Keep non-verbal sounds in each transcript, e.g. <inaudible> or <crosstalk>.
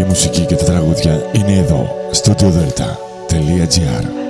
Η μουσική και τα τραγούδια είναι εδώ, στο studiodelta.gr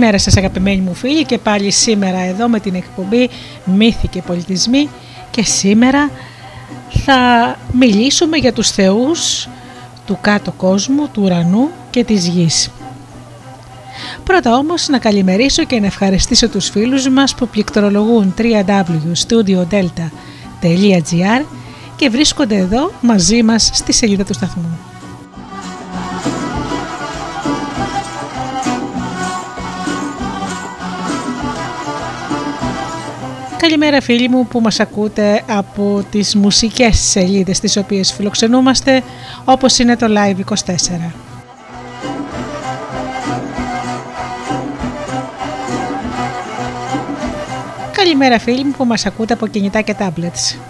Καλημέρα σας αγαπημένοι μου φίλοι και πάλι σήμερα εδώ με την εκπομπή Μύθοι και Πολιτισμοί και σήμερα θα μιλήσουμε για τους θεούς του κάτω κόσμου, του ουρανού και της γης. Πρώτα όμως να καλημερίσω και να ευχαριστήσω τους φίλους μας που πληκτρολογούν www.studiodelta.gr και βρίσκονται εδώ μαζί μας στη σελίδα του σταθμού. Καλημέρα φίλοι μου που μας ακούτε από τις μουσικές σελίδες τις οποίες φιλοξενούμαστε όπως είναι το Live24. Καλημέρα φίλοι μου που μας ακούτε από κινητά και tablets.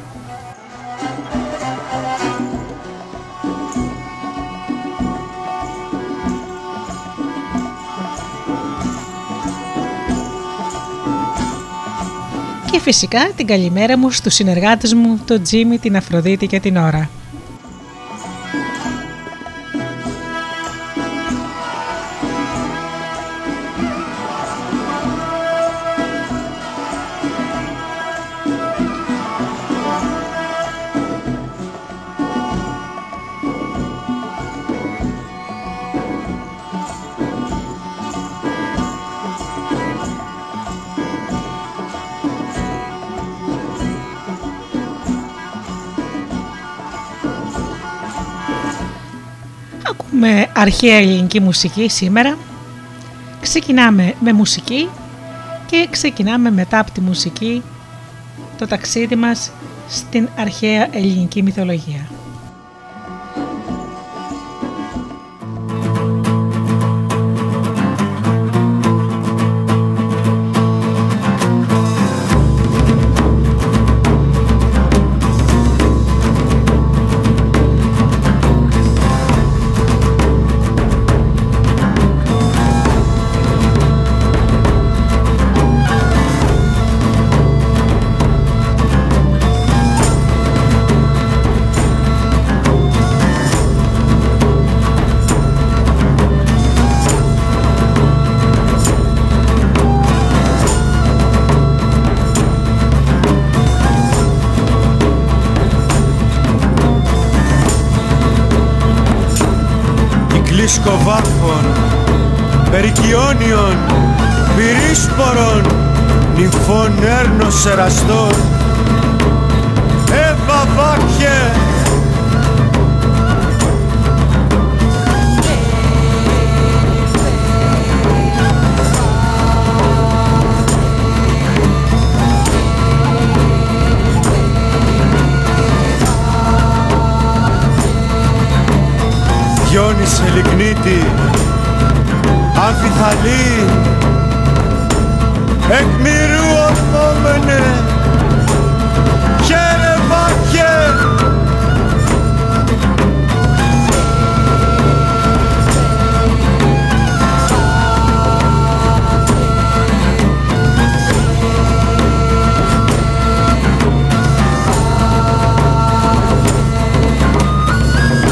Και φυσικά την καλημέρα μου στους συνεργάτες μου, τον Τζίμι, την Αφροδίτη και την Ωρα. Αρχαία ελληνική μουσική σήμερα. Ξεκινάμε με μουσική και ξεκινάμε μετά από τη μουσική το ταξίδι μας στην αρχαία ελληνική μυθολογία. Σκοβάφων, περικιόνιων, πυρίσπορων, νυμφών έρνος εραστών. Διόνυσε λιγνίτη αμφιθαλή. Εκ μυρού ορμόμενε χαίρε βάχε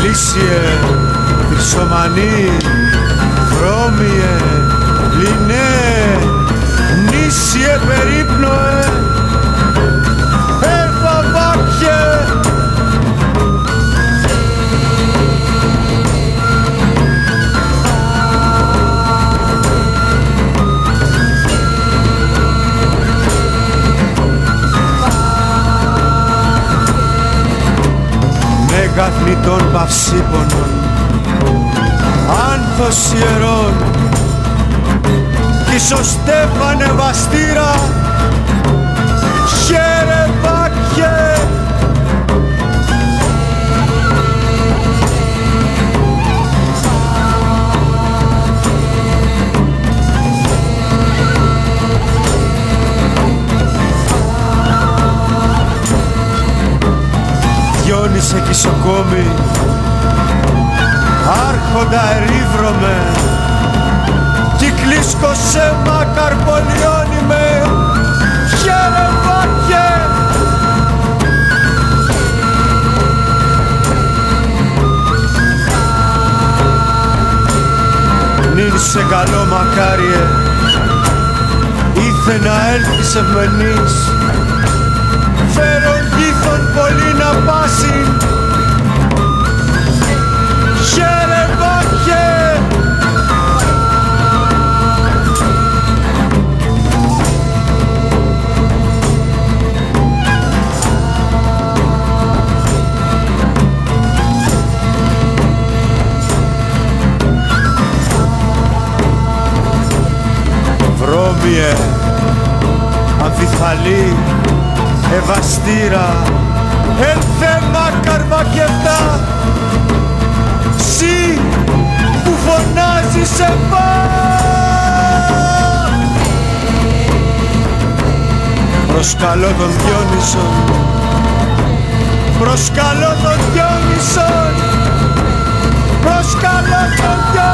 Λύσιε, Χρυσομανή, Βρώμιε, Λινέ, Νήσιε περίπνοε, Εβαβάκιε, Μέγαθνη των παυσίπονων άνθος ιερών κι Στέφανε Βαστήρα. Χαίρε βάκε Διόνυσε Κισοκόμη Άρχοντα ερήβρωμε Κυκλίσκω σε μακαρπολιώνει με. Χαίρε βάκε. Νυν σε καλό μακάριε. Ήθε να έλθεις ευμενής. Φέρον γήθον πολύ να Βρώμιε, αμφιθαλή, ευαστήρα, έλθε μακαρμακευτά Συ που φωνάζεις σε Προσκαλώ τον Διόνυσον. Προσκαλώ τον Διόνυσον. Προσκαλώ τον Διόνυσον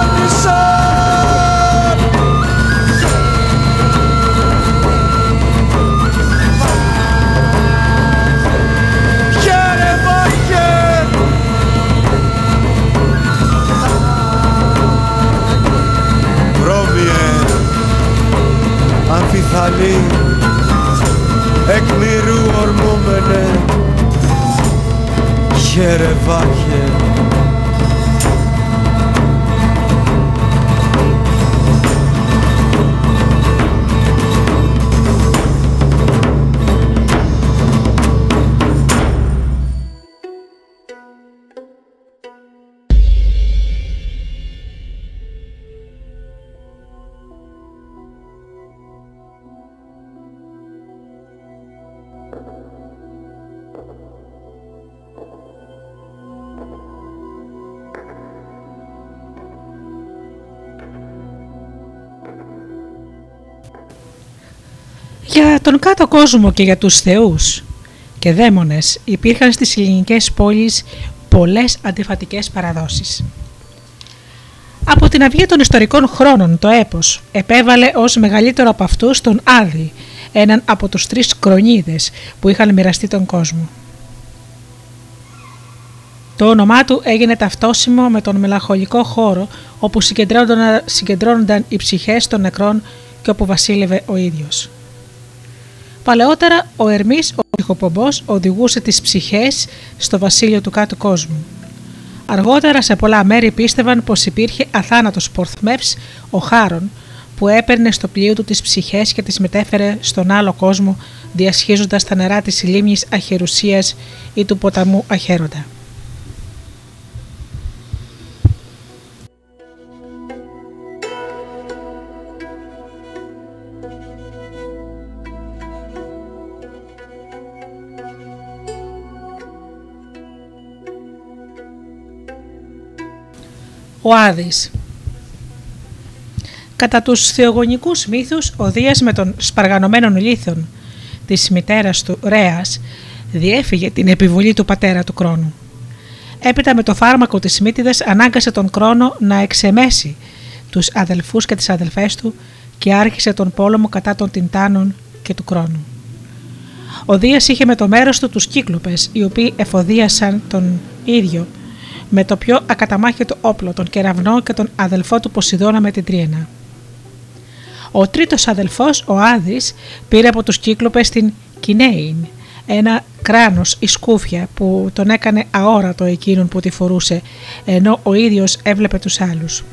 αμφιθαλή εκ μυρού ορμούμενε χαίρε τον κάτω κόσμο και για τους θεούς και δαίμονες υπήρχαν στις ελληνικές πόλεις πολλές αντιφατικές παραδόσεις. Από την αυγή των ιστορικών χρόνων το έπος επέβαλε ως μεγαλύτερο από αυτούς τον Άδη, έναν από τους τρεις κρονίδες που είχαν μοιραστεί τον κόσμο. Το όνομά του έγινε ταυτόσιμο με τον μελαγχολικό χώρο όπου συγκεντρώνονταν, συγκεντρώνονταν οι ψυχές των νεκρών και όπου βασίλευε ο ίδιος. Παλαιότερα ο Ερμής, ο ψυχοπομπός, οδηγούσε τις ψυχές στο βασίλειο του κάτω κόσμου. Αργότερα σε πολλά μέρη πίστευαν πως υπήρχε αθάνατος πορθμεύς, ο Χάρον, που έπαιρνε στο πλοίο του τις ψυχές και τις μετέφερε στον άλλο κόσμο διασχίζοντας τα νερά της λίμνης Αχερουσίας ή του ποταμού Αχέροντα. Ο Άδης Κατά τους θεογονικούς μύθους, ο Δίας με τον σπαργανωμένων λίθων της μητέρας του Ρέας διέφυγε την επιβολή του πατέρα του Κρόνου. Έπειτα με το φάρμακο της μύτιδας ανάγκασε τον Κρόνο να εξεμέσει τους αδελφούς και τις αδελφές του και άρχισε τον πόλεμο κατά των Τιντάνων και του Κρόνου. Ο Δίας είχε με το μέρος του τους Κύκλοπες, οι οποίοι εφοδίασαν τον ίδιο με το πιο ακαταμάχητο όπλο, τον κεραυνό και τον αδελφό του Ποσειδώνα με την Τρίνα. Ο τρίτος αδελφός, ο Άδης, πήρε από τους Κύκλοπες την Κινέιν, ένα κράνος ή σκούφια που τον έκανε αόρατο εκείνον που τη φορούσε, ενώ ο ίδιος έβλεπε τους άλλους.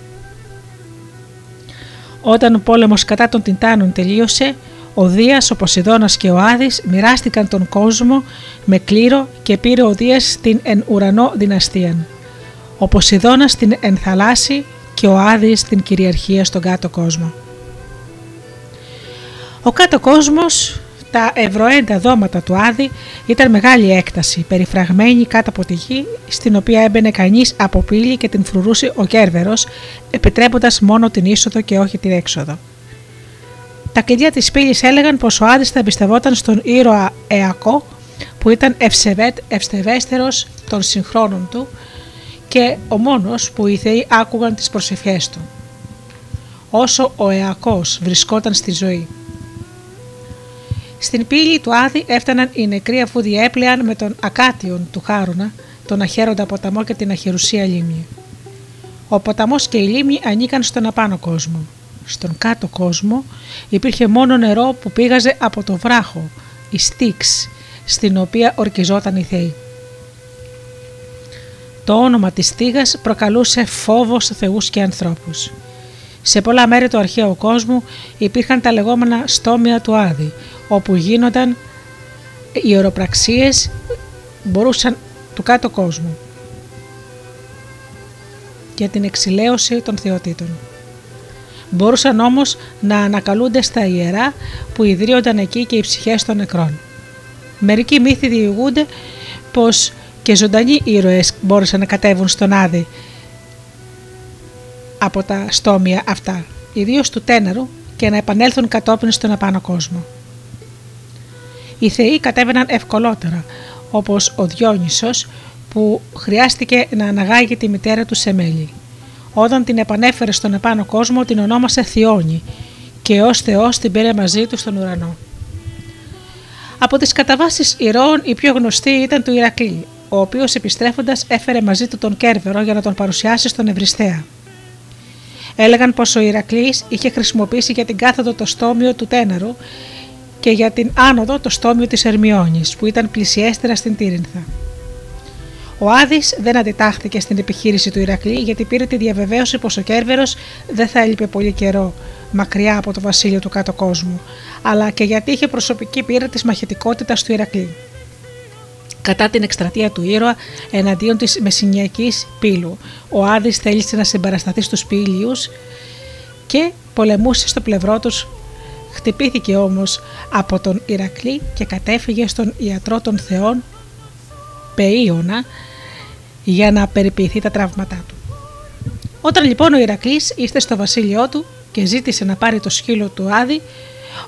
Όταν ο πόλεμος κατά των Τιντάνων τελείωσε, ο Δίας, ο Ποσειδώνας και ο Άδης μοιράστηκαν τον κόσμο με κλήρο και πήρε ο Δίας την εν ουρανό δυναστεία. Ο Ποσειδώνας την εν θαλάσσι και ο Άδης την κυριαρχία στον κάτω κόσμο. Ο κάτω κόσμος, τα ευρωέντα δώματα του Άδη ήταν μεγάλη έκταση, περιφραγμένη κάτω από τη γη, στην οποία έμπαινε κανείς από πύλη και την φρουρούσε ο Κέρβερος, επιτρέποντας μόνο την είσοδο και όχι την έξοδο. Τα κλειδιά της πύλης έλεγαν πως ο Άδης θα εμπιστευόταν στον ήρωα Εακό, που ήταν ευσεβέστερος των συγχρόνων του και ο μόνος που οι θεοί άκουγαν τις προσευχές του. Όσο ο Εακός βρισκόταν στη ζωή. Στην πύλη του Άδη έφταναν οι νεκροί αφού διέπλεαν με τον Ακάτιον του Χάρονα, τον αχαίροντα ποταμό και την αχερουσία λίμνη. Ο ποταμός και η λίμνη ανήκαν στον απάνω κόσμο. Στον κάτω κόσμο υπήρχε μόνο νερό που πήγαζε από το βράχο, η Στίξ, στην οποία ορκιζόταν η Θεή. Το όνομα της Στίγας προκαλούσε φόβος σε θεούς και ανθρώπους. Σε πολλά μέρη του αρχαίου κόσμου υπήρχαν τα λεγόμενα στόμια του Άδη, όπου γίνονταν οι οροπραξίες μπορούσαν του κάτω κόσμου για την εξηλαίωση των θεοτήτων. Μπορούσαν όμως να ανακαλούνται στα ιερά που ιδρύονταν εκεί και οι ψυχές των νεκρών. Μερικοί μύθοι διηγούνται πως και ζωντανοί ήρωες μπόρεσαν να κατέβουν στον Άδη από τα στόμια αυτά, ιδίως του τένερου και να επανέλθουν κατόπιν στον απάνω κόσμο. Οι θεοί κατέβαιναν ευκολότερα, όπως ο Διόνυσος που χρειάστηκε να αναγάγει τη μητέρα του σε μέλη. Όταν την επανέφερε στον επάνω κόσμο την ονόμασε Θιόνη και ως Θεός την πήρε μαζί του στον ουρανό. Από τις καταβάσεις ηρώων η πιο γνωστή ήταν του Ηρακλή, ο οποίος επιστρέφοντας έφερε μαζί του τον Κέρβερο για να τον παρουσιάσει στον Ευριστέα. Έλεγαν πως ο Ηρακλής είχε χρησιμοποιήσει για την κάθοδο το στόμιο του Τέναρου και για την άνοδο το στόμιο της Ερμιόνης που ήταν πλησιέστερα στην Τύρινθα. Ο Άδης δεν αντιτάχθηκε στην επιχείρηση του Ηρακλή γιατί πήρε τη διαβεβαίωση πως ο Κέρβερος δεν θα έλειπε πολύ καιρό μακριά από το βασίλειο του κάτω κόσμου, αλλά και γιατί είχε προσωπική πείρα της μαχητικότητας του Ηρακλή. Κατά την εκστρατεία του ήρωα εναντίον της Μεσσηνιακής Πύλου, ο Άδης θέλησε να συμπαρασταθεί στους Πύλιους και πολεμούσε στο πλευρό τους. Χτυπήθηκε όμως από τον Ηρακλή και κατέφυγε στον ιατρό των θεών Πεΐωνα για να περιποιηθεί τα τραύματά του. Όταν λοιπόν ο Ηρακλής ήρθε στο βασίλειό του και ζήτησε να πάρει το σκύλο του Άδη,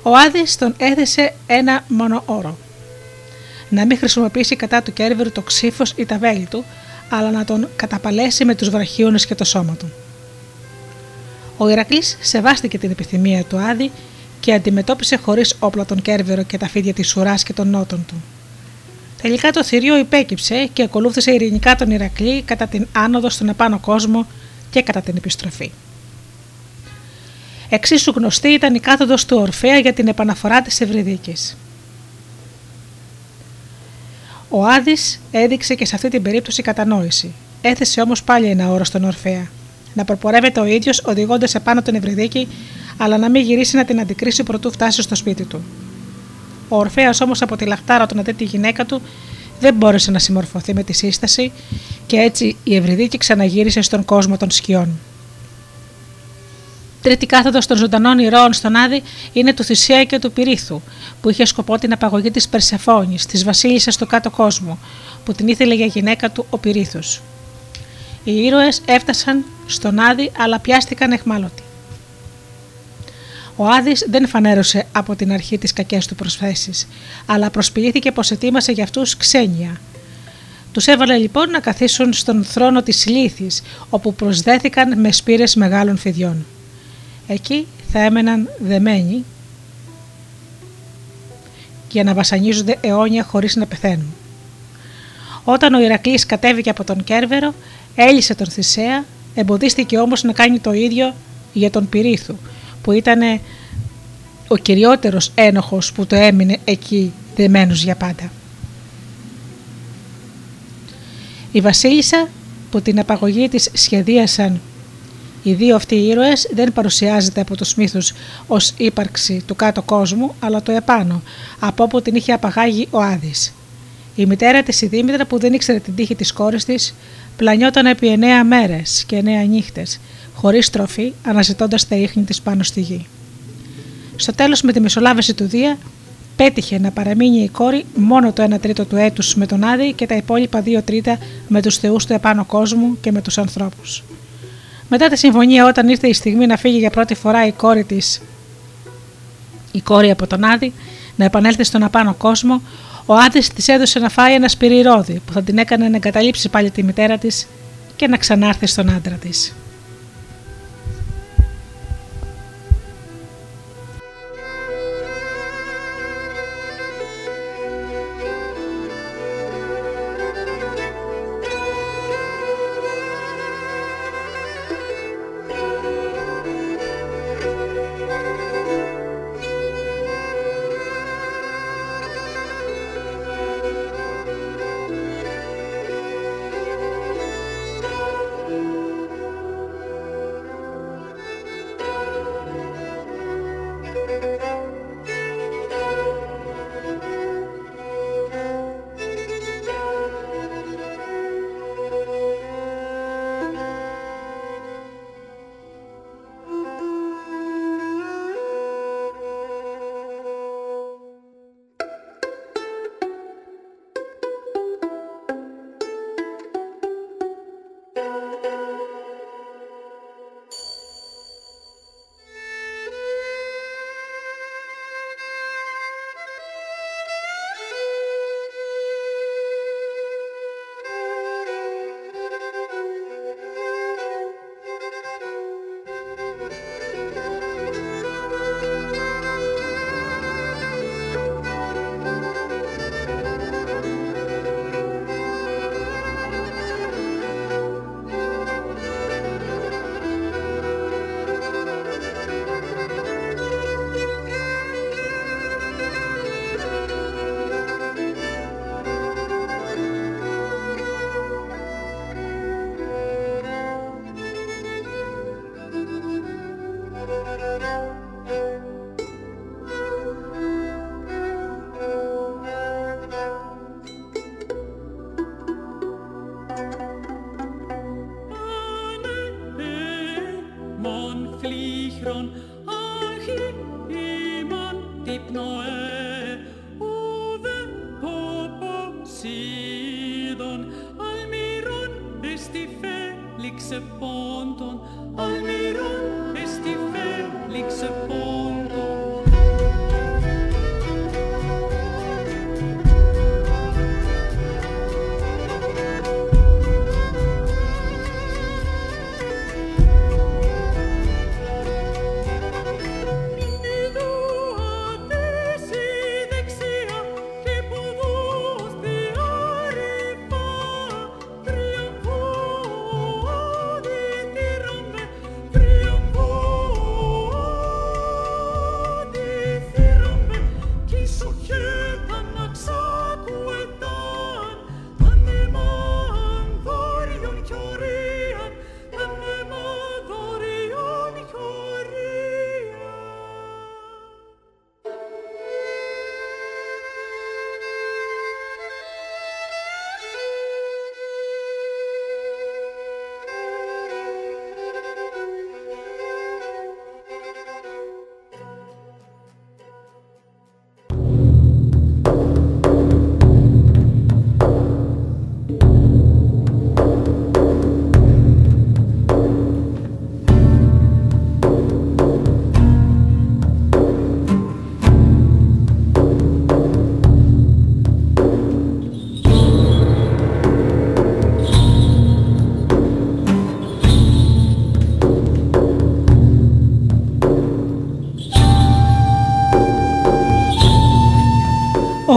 ο Άδης τον έθεσε ένα μόνο όρο. Να μην χρησιμοποιήσει κατά του Κέρβερου το ξύφος ή τα βέλη του, αλλά να τον καταπαλέσει με τους βραχίονες και το σώμα του. Ο Ηρακλής σεβάστηκε την επιθυμία του Άδη και αντιμετώπισε χωρίς όπλα τον Κέρβερο και τα φίδια της ουράς και των νότων του. Τελικά το θηρίο υπέκυψε και ακολούθησε ειρηνικά τον Ηρακλή κατά την άνοδο στον επάνω κόσμο και κατά την επιστροφή. Εξίσου γνωστή ήταν η κάθοδος του Ορφέα για την επαναφορά της Ευρυδίκης. Ο Άδης έδειξε και σε αυτή την περίπτωση κατανόηση. Έθεσε όμως πάλι ένα όρο στον Ορφέα. Να προπορεύεται ο ίδιος οδηγώντας επάνω την Ευρυδίκη, αλλά να μην γυρίσει να την αντικρίσει προτού φτάσει στο σπίτι του. Ο Ορφαία όμως από τη λαχτάρα του να δει τη γυναίκα του δεν μπόρεσε να συμμορφωθεί με τη σύσταση και έτσι η Ευρυδίκη ξαναγύρισε στον κόσμο των σκιών. Τρίτη κάθοδο των ζωντανών ηρώων στον Άδη είναι του Θησία και του Πυρίθου, που είχε σκοπό την απαγωγή της Περσεφόνη, της βασίλισσας του κάτω κόσμου, που την ήθελε για γυναίκα του ο Πυρίθου. Οι ήρωες έφτασαν στον Άδη, αλλά πιάστηκαν εχμάλωτοι. Ο Άδης δεν φανέρωσε από την αρχή τις κακές του προσθέσεις, αλλά προσποιήθηκε πως ετοίμασε για αυτούς ξένια. Τους έβαλε λοιπόν να καθίσουν στον θρόνο της λύθης, όπου προσδέθηκαν με σπήρες μεγάλων φιδιών. Εκεί θα έμεναν δεμένοι για να βασανίζονται αιώνια χωρίς να πεθαίνουν. Όταν ο Ηρακλής κατέβηκε από τον Κέρβερο, έλυσε τον Θησέα, εμποδίστηκε όμως να κάνει το ίδιο για τον Πυρίθου, που ήταν ο κυριότερος ένοχος που το έμεινε εκεί δεμένος για πάντα. Η βασίλισσα που την απαγωγή της σχεδίασαν οι δύο αυτοί οι ήρωες δεν παρουσιάζεται από τους μύθους ως ύπαρξη του κάτω κόσμου, αλλά το επάνω, από όπου την είχε απαγάγει ο Άδης. Η μητέρα της η Δήμητρα που δεν ήξερε την τύχη της κόρης της, πλανιόταν επί εννέα μέρες και εννέα νύχτες, χωρίς τροφή, αναζητώντας τα ίχνη της πάνω στη γη. Στο τέλος με τη μεσολάβηση του Δία, πέτυχε να παραμείνει η κόρη μόνο το 1 τρίτο του έτους με τον Άδη και τα υπόλοιπα 2 τρίτα με τους θεούς του επάνω κόσμου και με τους ανθρώπους. Μετά τη συμφωνία, όταν ήρθε η στιγμή να φύγει για πρώτη φορά η κόρη της, η κόρη από τον Άδη, να επανέλθει στον απάνω κόσμο, ο Άδης της έδωσε να φάει ένα σπυρί που θα την έκανε να εγκαταλείψει πάλι τη μητέρα της και να ξανάρθει στον άντρα της. γλύχρον άχι ημών την ουδε ποποσίδων αλμυρών εστι φέλιξε πόντων αλμυρών εστι φέλιξε πόντων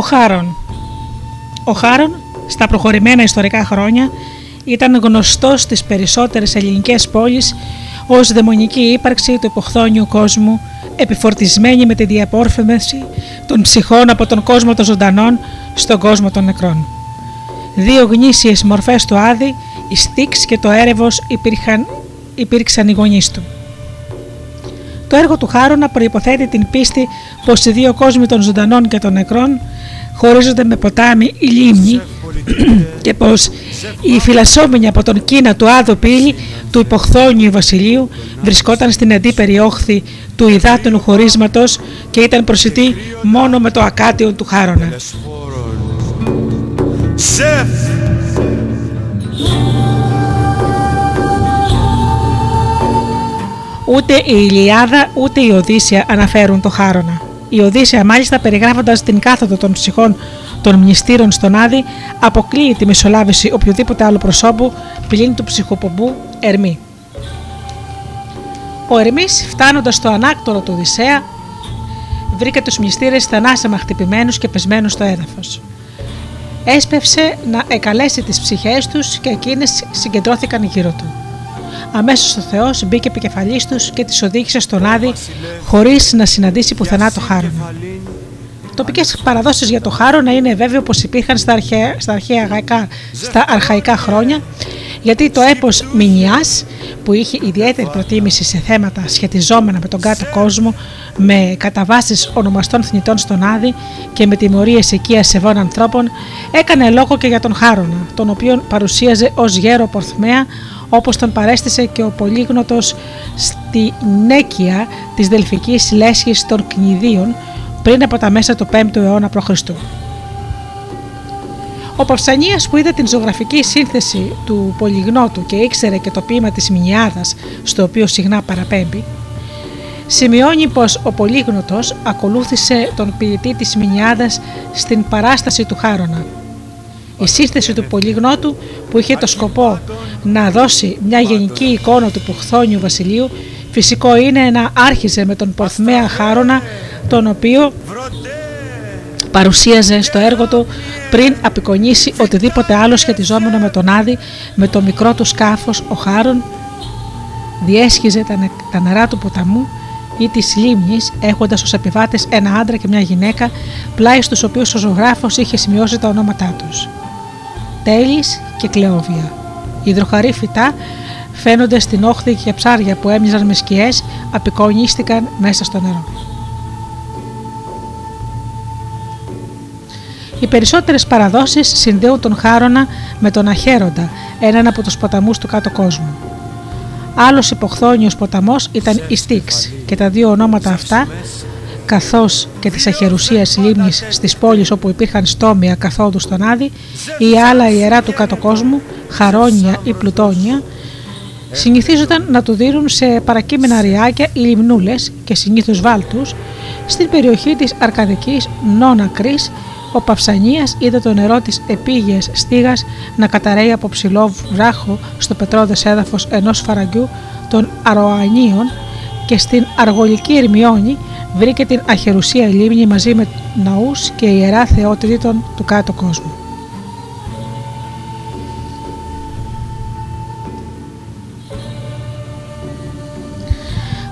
Χάρον Ο Χάρον στα προχωρημένα ιστορικά χρόνια ήταν γνωστός στις περισσότερες ελληνικές πόλεις ως δαιμονική ύπαρξη του υποχθόνιου κόσμου επιφορτισμένη με τη διαπόρφημεση των ψυχών από τον κόσμο των ζωντανών στον κόσμο των νεκρών. Δύο γνήσιες μορφές του Άδη, η Στίξ και το Έρευος υπήρχαν, υπήρξαν οι γονείς του. Το έργο του Χάρονα προϋποθέτει την πίστη πως οι δύο κόσμοι των ζωντανών και των νεκρών χωρίζονται με ποτάμι ή λίμνη <clears throat> και πως η φυλασσόμενη από τον Κίνα του Άδου πύλη του υποχθόνιου βασιλείου βρισκόταν στην αντίπερη όχθη του υδάτινου χωρίσματος και ήταν προσιτή μόνο με το ακάτιο του Χάρονα. Ούτε η Ηλιάδα ούτε η Οδύσσια αναφέρουν το Χάρονα. Η Οδύσσια μάλιστα περιγράφοντας την κάθοδο των ψυχών των μνηστήρων στον Άδη αποκλείει τη μεσολάβηση οποιοδήποτε άλλο προσώπου πλην του ψυχοπομπού Ερμή. Ο Ερμής φτάνοντας στο ανάκτορο του Οδυσσέα βρήκε τους μνηστήρες θανάσιμα χτυπημένους και πεσμένους στο έδαφος. Έσπευσε να εκαλέσει τις ψυχές τους και εκείνες συγκεντρώθηκαν γύρω του. Αμέσως ο Θεός μπήκε επικεφαλής τους και τις οδήγησε στον Άδη χωρίς να συναντήσει πουθενά το χάρονα. Τοπικές παραδόσεις για το χάρο να είναι βέβαιο πως υπήρχαν στα, αρχαία, στα, αρχαία, στα αρχαϊκά χρόνια, γιατί το έπος Μινιάς που είχε ιδιαίτερη προτίμηση σε θέματα σχετιζόμενα με τον κάτω κόσμο, με καταβάσεις ονομαστών θνητών στον Άδη και με τιμωρίες οικίας σεβών ανθρώπων, έκανε λόγο και για τον Χάρονα, τον οποίο παρουσίαζε ως γέρο πορθμέα, όπως τον παρέστησε και ο πολύγνωτος στη Νέκια της Δελφικής Λέσχης των Κνηδίων, πριν από τα μέσα του 5ου αιώνα π.Χ. Ο Παυσανίας που είδε την ζωγραφική σύνθεση του πολυγνώτου και ήξερε και το ποίημα της Μινιάδας στο οποίο συχνά παραπέμπει, σημειώνει πως ο Πολύγνωτος ακολούθησε τον ποιητή της Μινιάδας στην παράσταση του Χάρονα. Η σύνθεση του Πολύγνωτου που είχε το σκοπό να δώσει μια γενική εικόνα του Ποχθόνιου Βασιλείου φυσικό είναι να άρχιζε με τον Πορθμέα Χάρονα τον οποίο παρουσίαζε στο έργο του πριν απεικονίσει οτιδήποτε άλλο σχετιζόμενο με τον Άδη, με το μικρό του σκάφος, ο Χάρον, διέσχιζε τα, νερά του ποταμού ή της λίμνης, έχοντας ως επιβάτες ένα άντρα και μια γυναίκα, πλάι στους οποίους ο ζωγράφος είχε σημειώσει τα ονόματά τους. Τέλη και Κλεόβια. Υδροχαρή φυτά φαίνονται στην όχθη και ψάρια που έμοιαζαν με σκιές, απεικονίστηκαν μέσα στο νερό. Οι περισσότερες παραδόσεις συνδέουν τον Χάρονα με τον Αχέροντα, έναν από τους ποταμούς του κάτω κόσμου. Άλλος υποχθόνιος ποταμός ήταν η Στίξ και τα δύο ονόματα αυτά, καθώς και της αχερουσίας λίμνης στις πόλεις όπου υπήρχαν στόμια καθόδου στον Άδη ή άλλα ιερά του κάτω κόσμου, Χαρόνια ή Πλουτόνια, συνηθίζονταν να του δίνουν σε παρακείμενα ριάκια ή λιμνούλες και συνήθως βάλτους στην περιοχή της Αρκαδικής Νόνα Κρίς ο Παυσανίας είδε το νερό της επίγειας στίγας να καταραίει από ψηλό βράχο στο πετρώδες έδαφος ενός φαραγγιού των Αροανίων και στην αργολική Ερμιόνη βρήκε την αχερουσία λίμνη μαζί με ναούς και ιερά θεότητων του κάτω κόσμου.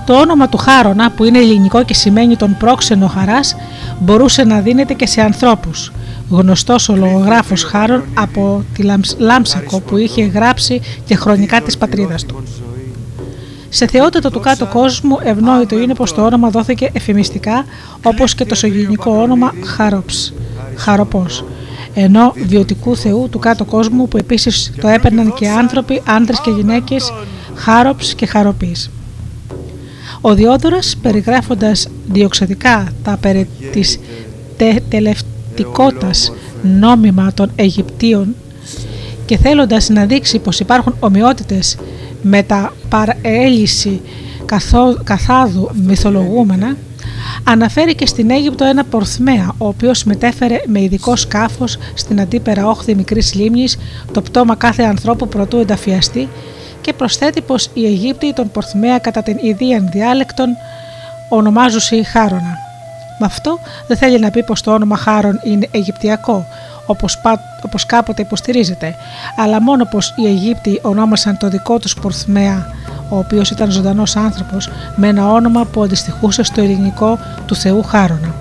Το όνομα του Χάρονα, που είναι ελληνικό και σημαίνει τον πρόξενο χαράς, μπορούσε να δίνεται και σε ανθρώπους. Γνωστός ο λογογράφος Χάρον από τη Λάμσακο που είχε γράψει και χρονικά της πατρίδας του. Σε θεότητα του κάτω κόσμου ευνόητο είναι πως το όνομα δόθηκε εφημιστικά όπως και το σογενικό όνομα Χαρόψ, Χαροπός, ενώ βιωτικού θεού του κάτω κόσμου που επίσης το έπαιρναν και άνθρωποι, άντρες και γυναίκες, Χάροψ και Χαροπής. Ο Διόδωρος περιγράφοντας διοξεδικά τα περί της τε, τελευτικότητας νόμιμα των Αιγυπτίων και θέλοντας να δείξει πως υπάρχουν ομοιότητες με τα παρέλυση καθάδου μυθολογούμενα αναφέρει και στην Αίγυπτο ένα πορθμέα ο οποίος μετέφερε με ειδικό σκάφος στην αντίπερα όχθη μικρής λίμνης το πτώμα κάθε ανθρώπου προτού ενταφιαστεί και προσθέτει πως οι Αιγύπτιοι τον Πορθμέα κατά την ιδίαν διάλεκτον ονομάζουσι Χάρονα. Με αυτό δεν θέλει να πει πως το όνομα Χάρον είναι Αιγυπτιακό, όπως, όπως κάποτε υποστηρίζεται, αλλά μόνο πως οι Αιγύπτιοι ονόμασαν το δικό τους Πορθμέα, ο οποίος ήταν ζωντανός άνθρωπος, με ένα όνομα που αντιστοιχούσε στο ελληνικό του θεού Χάρονα.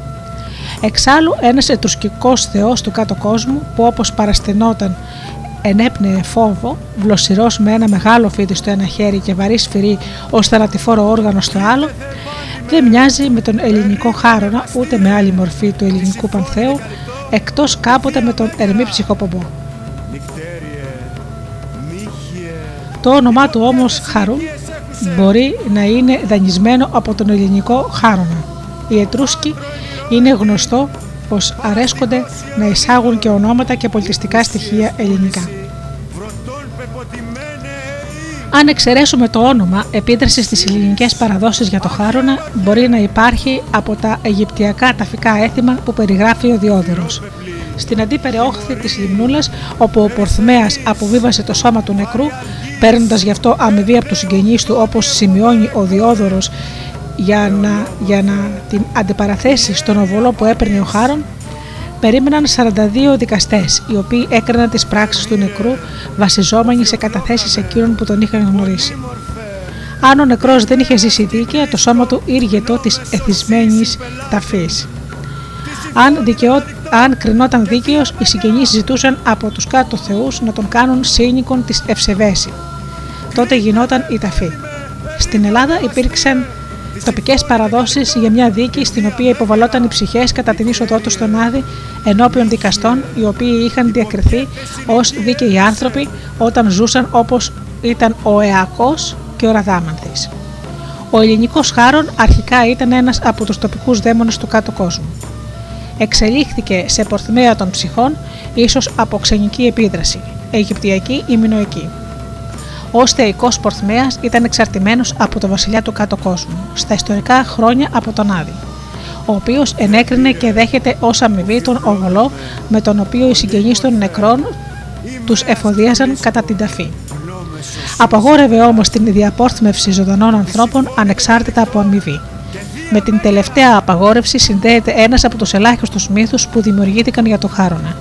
Εξάλλου ένας ετρουσκικός θεός του κάτω κόσμου που όπως παραστηνόταν ενέπνεε φόβο, βλοσιρός με ένα μεγάλο φίδι στο ένα χέρι και βαρύ σφυρί ως θανατηφόρο όργανο στο άλλο, δεν μοιάζει με τον ελληνικό χάρονα ούτε με άλλη μορφή του ελληνικού πανθέου, εκτός κάποτε με τον ερμή ψυχοπομπό. Το όνομά του όμως Χαρούν μπορεί να είναι δανεισμένο από τον ελληνικό χάρονα. Οι Ετρούσκοι είναι γνωστό πως αρέσκονται να εισάγουν και ονόματα και πολιτιστικά στοιχεία ελληνικά. Αν εξαιρέσουμε το όνομα, επίδρασης στις ελληνικές παραδόσεις για το χάρονα μπορεί να υπάρχει από τα αιγυπτιακά ταφικά έθιμα που περιγράφει ο Διόδωρος. Στην αντίπερη όχθη της Λιμνούλας, όπου ο Πορθμέας αποβίβασε το σώμα του νεκρού, παίρνοντας γι' αυτό αμοιβή από τους συγγενείς του όπως σημειώνει ο Διόδωρος για να, για να την αντιπαραθέσει στον οβολό που έπαιρνε ο Χάρον, περίμεναν 42 δικαστές, οι οποίοι έκριναν τις πράξεις του νεκρού βασιζόμενοι σε καταθέσεις εκείνων που τον είχαν γνωρίσει. Αν ο νεκρός δεν είχε ζήσει δίκαια, το σώμα του ήργετο της εθισμένης ταφής. Αν, δικαιώ, αν κρινόταν δίκαιος, οι συγγενείς ζητούσαν από τους κάτω θεούς να τον κάνουν σύνοικον της Ευσεβέση. Τότε γινόταν η ταφή. Στην Ελλάδα υπήρξαν τοπικές παραδόσεις για μια δίκη στην οποία υποβαλόταν οι ψυχές κατά την είσοδό τους στον Άδη ενώπιον δικαστών οι οποίοι είχαν διακριθεί ως δίκαιοι άνθρωποι όταν ζούσαν όπως ήταν ο Εακός και ο Ραδάμανθης. Ο ελληνικός Χάρον αρχικά ήταν ένας από τους τοπικούς δαίμονες του κάτω κόσμου. Εξελίχθηκε σε πορθμέα των ψυχών, ίσως από ξενική επίδραση, Αιγυπτιακή ή Μινοϊκή. Ω θεϊκός Πορθμέας ήταν εξαρτημένος από το βασιλιά του κάτω κόσμου, στα ιστορικά χρόνια από τον Άδη, ο οποίος ενέκρινε και δέχεται ως αμοιβή τον οβολό με τον οποίο οι συγγενείς των νεκρών τους εφοδίαζαν κατά την ταφή. Απαγόρευε όμως την διαπόρθμευση ζωντανών ανθρώπων ανεξάρτητα από αμοιβή. Με την τελευταία απαγόρευση συνδέεται ένας από τους ελάχιστου μύθους που δημιουργήθηκαν για το Χάρονα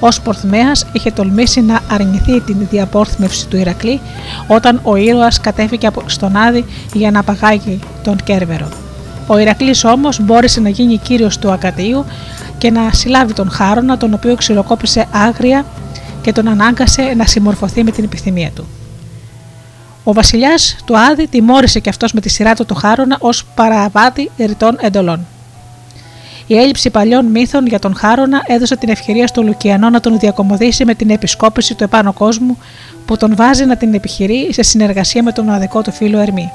ως Πορθμέας είχε τολμήσει να αρνηθεί την διαπόρθμευση του Ηρακλή όταν ο ήρωας κατέφυγε στον Άδη για να απαγάγει τον Κέρβερο. Ο Ηρακλής όμως μπόρεσε να γίνει κύριος του Ακατείου και να συλλάβει τον Χάρονα, τον οποίο ξυλοκόπησε άγρια και τον ανάγκασε να συμμορφωθεί με την επιθυμία του. Ο βασιλιάς του Άδη τιμώρησε και αυτός με τη σειρά του το Χάρονα ως παραβάτη ρητών εντολών. Η έλλειψη παλιών μύθων για τον Χάρονα έδωσε την ευκαιρία στο Λουκιανό να τον διακομωδήσει με την επισκόπηση του επάνω κόσμου που τον βάζει να την επιχειρεί σε συνεργασία με τον αδικό του φίλο Ερμή.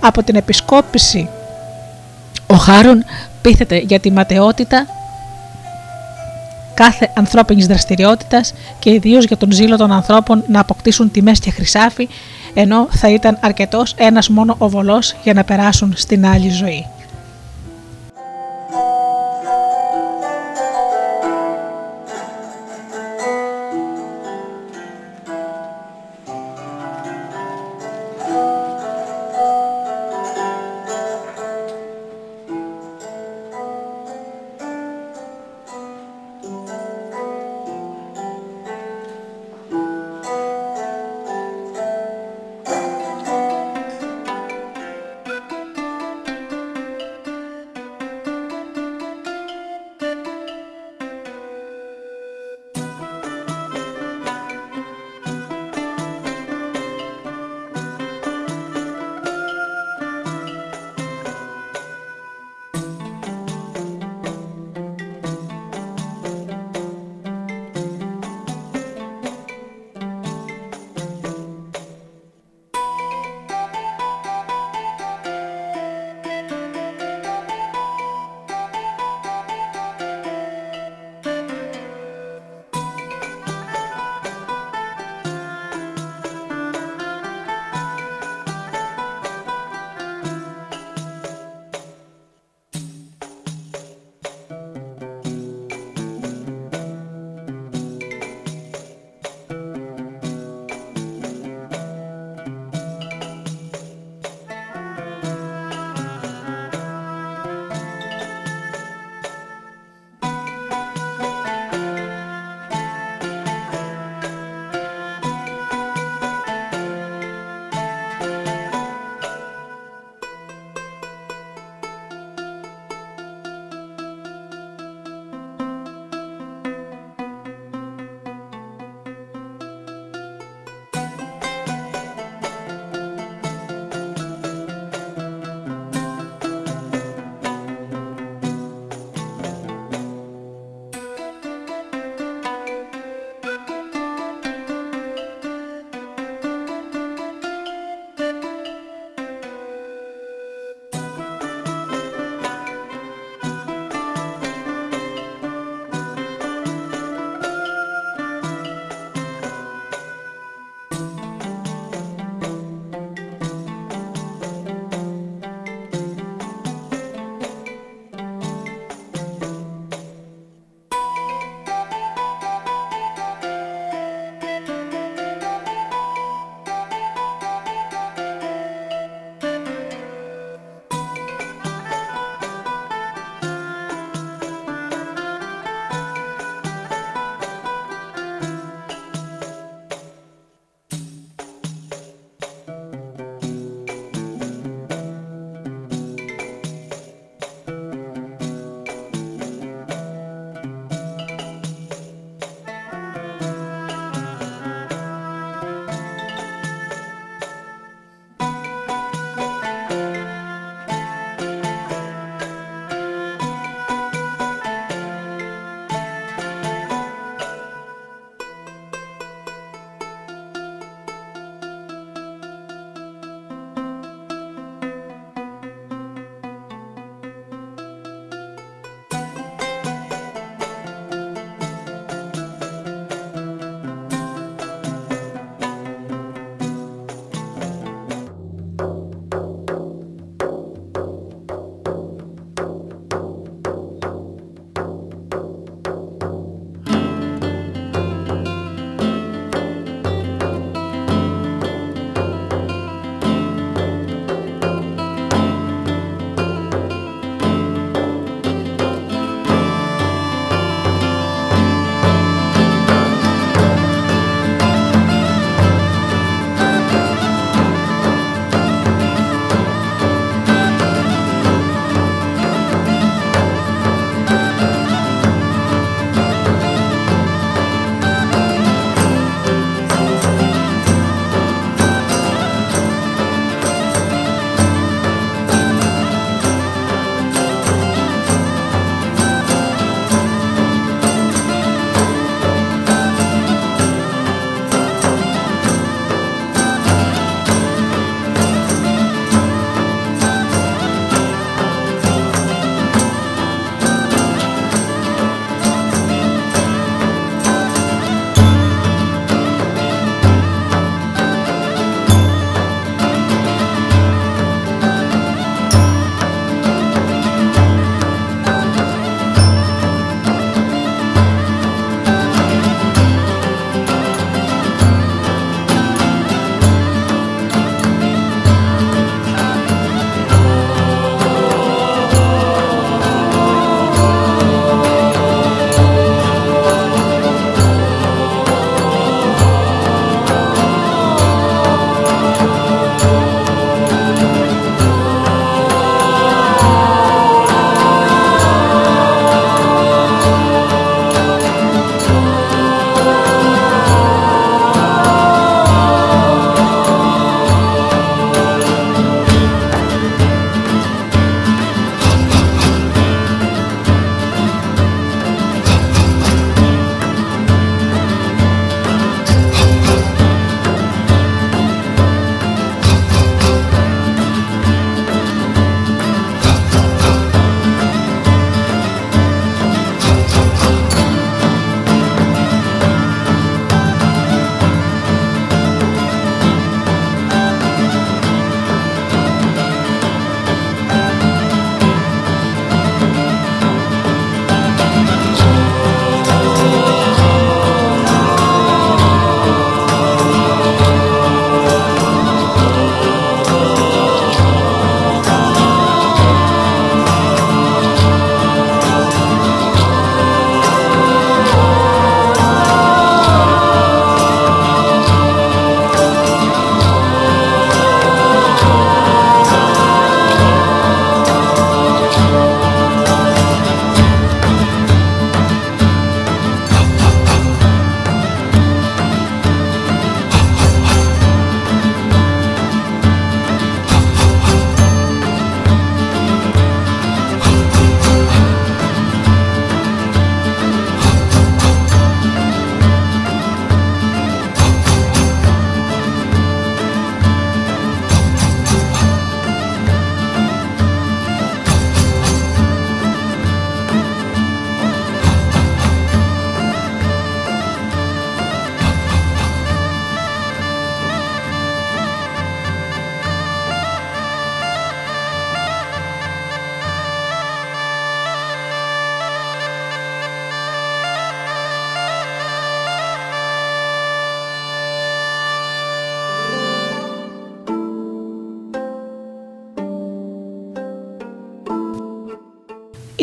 Από την επισκόπηση ο Χάρον πείθεται για τη ματαιότητα κάθε ανθρώπινης δραστηριότητας και ιδίως για τον ζήλο των ανθρώπων να αποκτήσουν τιμές και χρυσάφι ενώ θα ήταν αρκετός ένας μόνο οβολός για να περάσουν στην άλλη ζωή.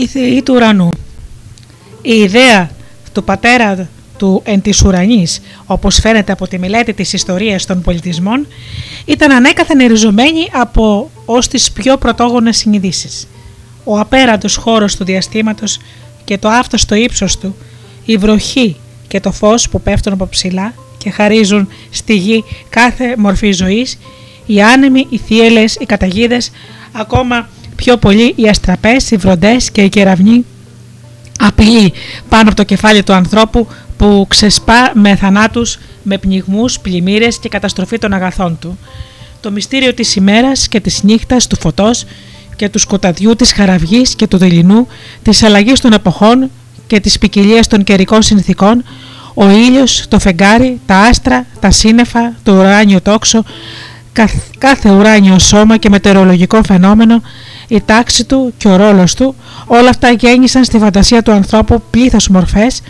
Οι θεοί του ουρανού. Η ιδέα του πατέρα του εν της ουρανής, όπως φαίνεται από τη μελέτη της ιστορίας των πολιτισμών, ήταν ανέκαθεν εριζωμένη από ως τις πιο πρωτόγονες συνειδήσεις. Ο απέραντος χώρος του διαστήματος και το άφταστο ύψος του, η βροχή και το φως που πέφτουν από ψηλά και χαρίζουν στη γη κάθε μορφή ζωής, οι άνεμοι, οι θύελες, οι καταγίδες, ακόμα πιο πολύ οι αστραπές, οι βροντές και οι κεραυνοί απειλή πάνω από το κεφάλι του ανθρώπου που ξεσπά με θανάτους, με πνιγμούς, πλημμύρες και καταστροφή των αγαθών του. Το μυστήριο της ημέρας και της νύχτας, του φωτός και του σκοταδιού, της χαραυγής και του δειλινού, της αλλαγής των εποχών και της ποικιλίας των καιρικών συνθήκων, ο ήλιος, το φεγγάρι, τα άστρα, τα σύννεφα, το ουράνιο τόξο, κάθε ουράνιο σώμα και μετεωρολογικό φαινόμενο, η τάξη του και ο ρόλος του, όλα αυτά γέννησαν στη φαντασία του ανθρώπου πλήθος μορφές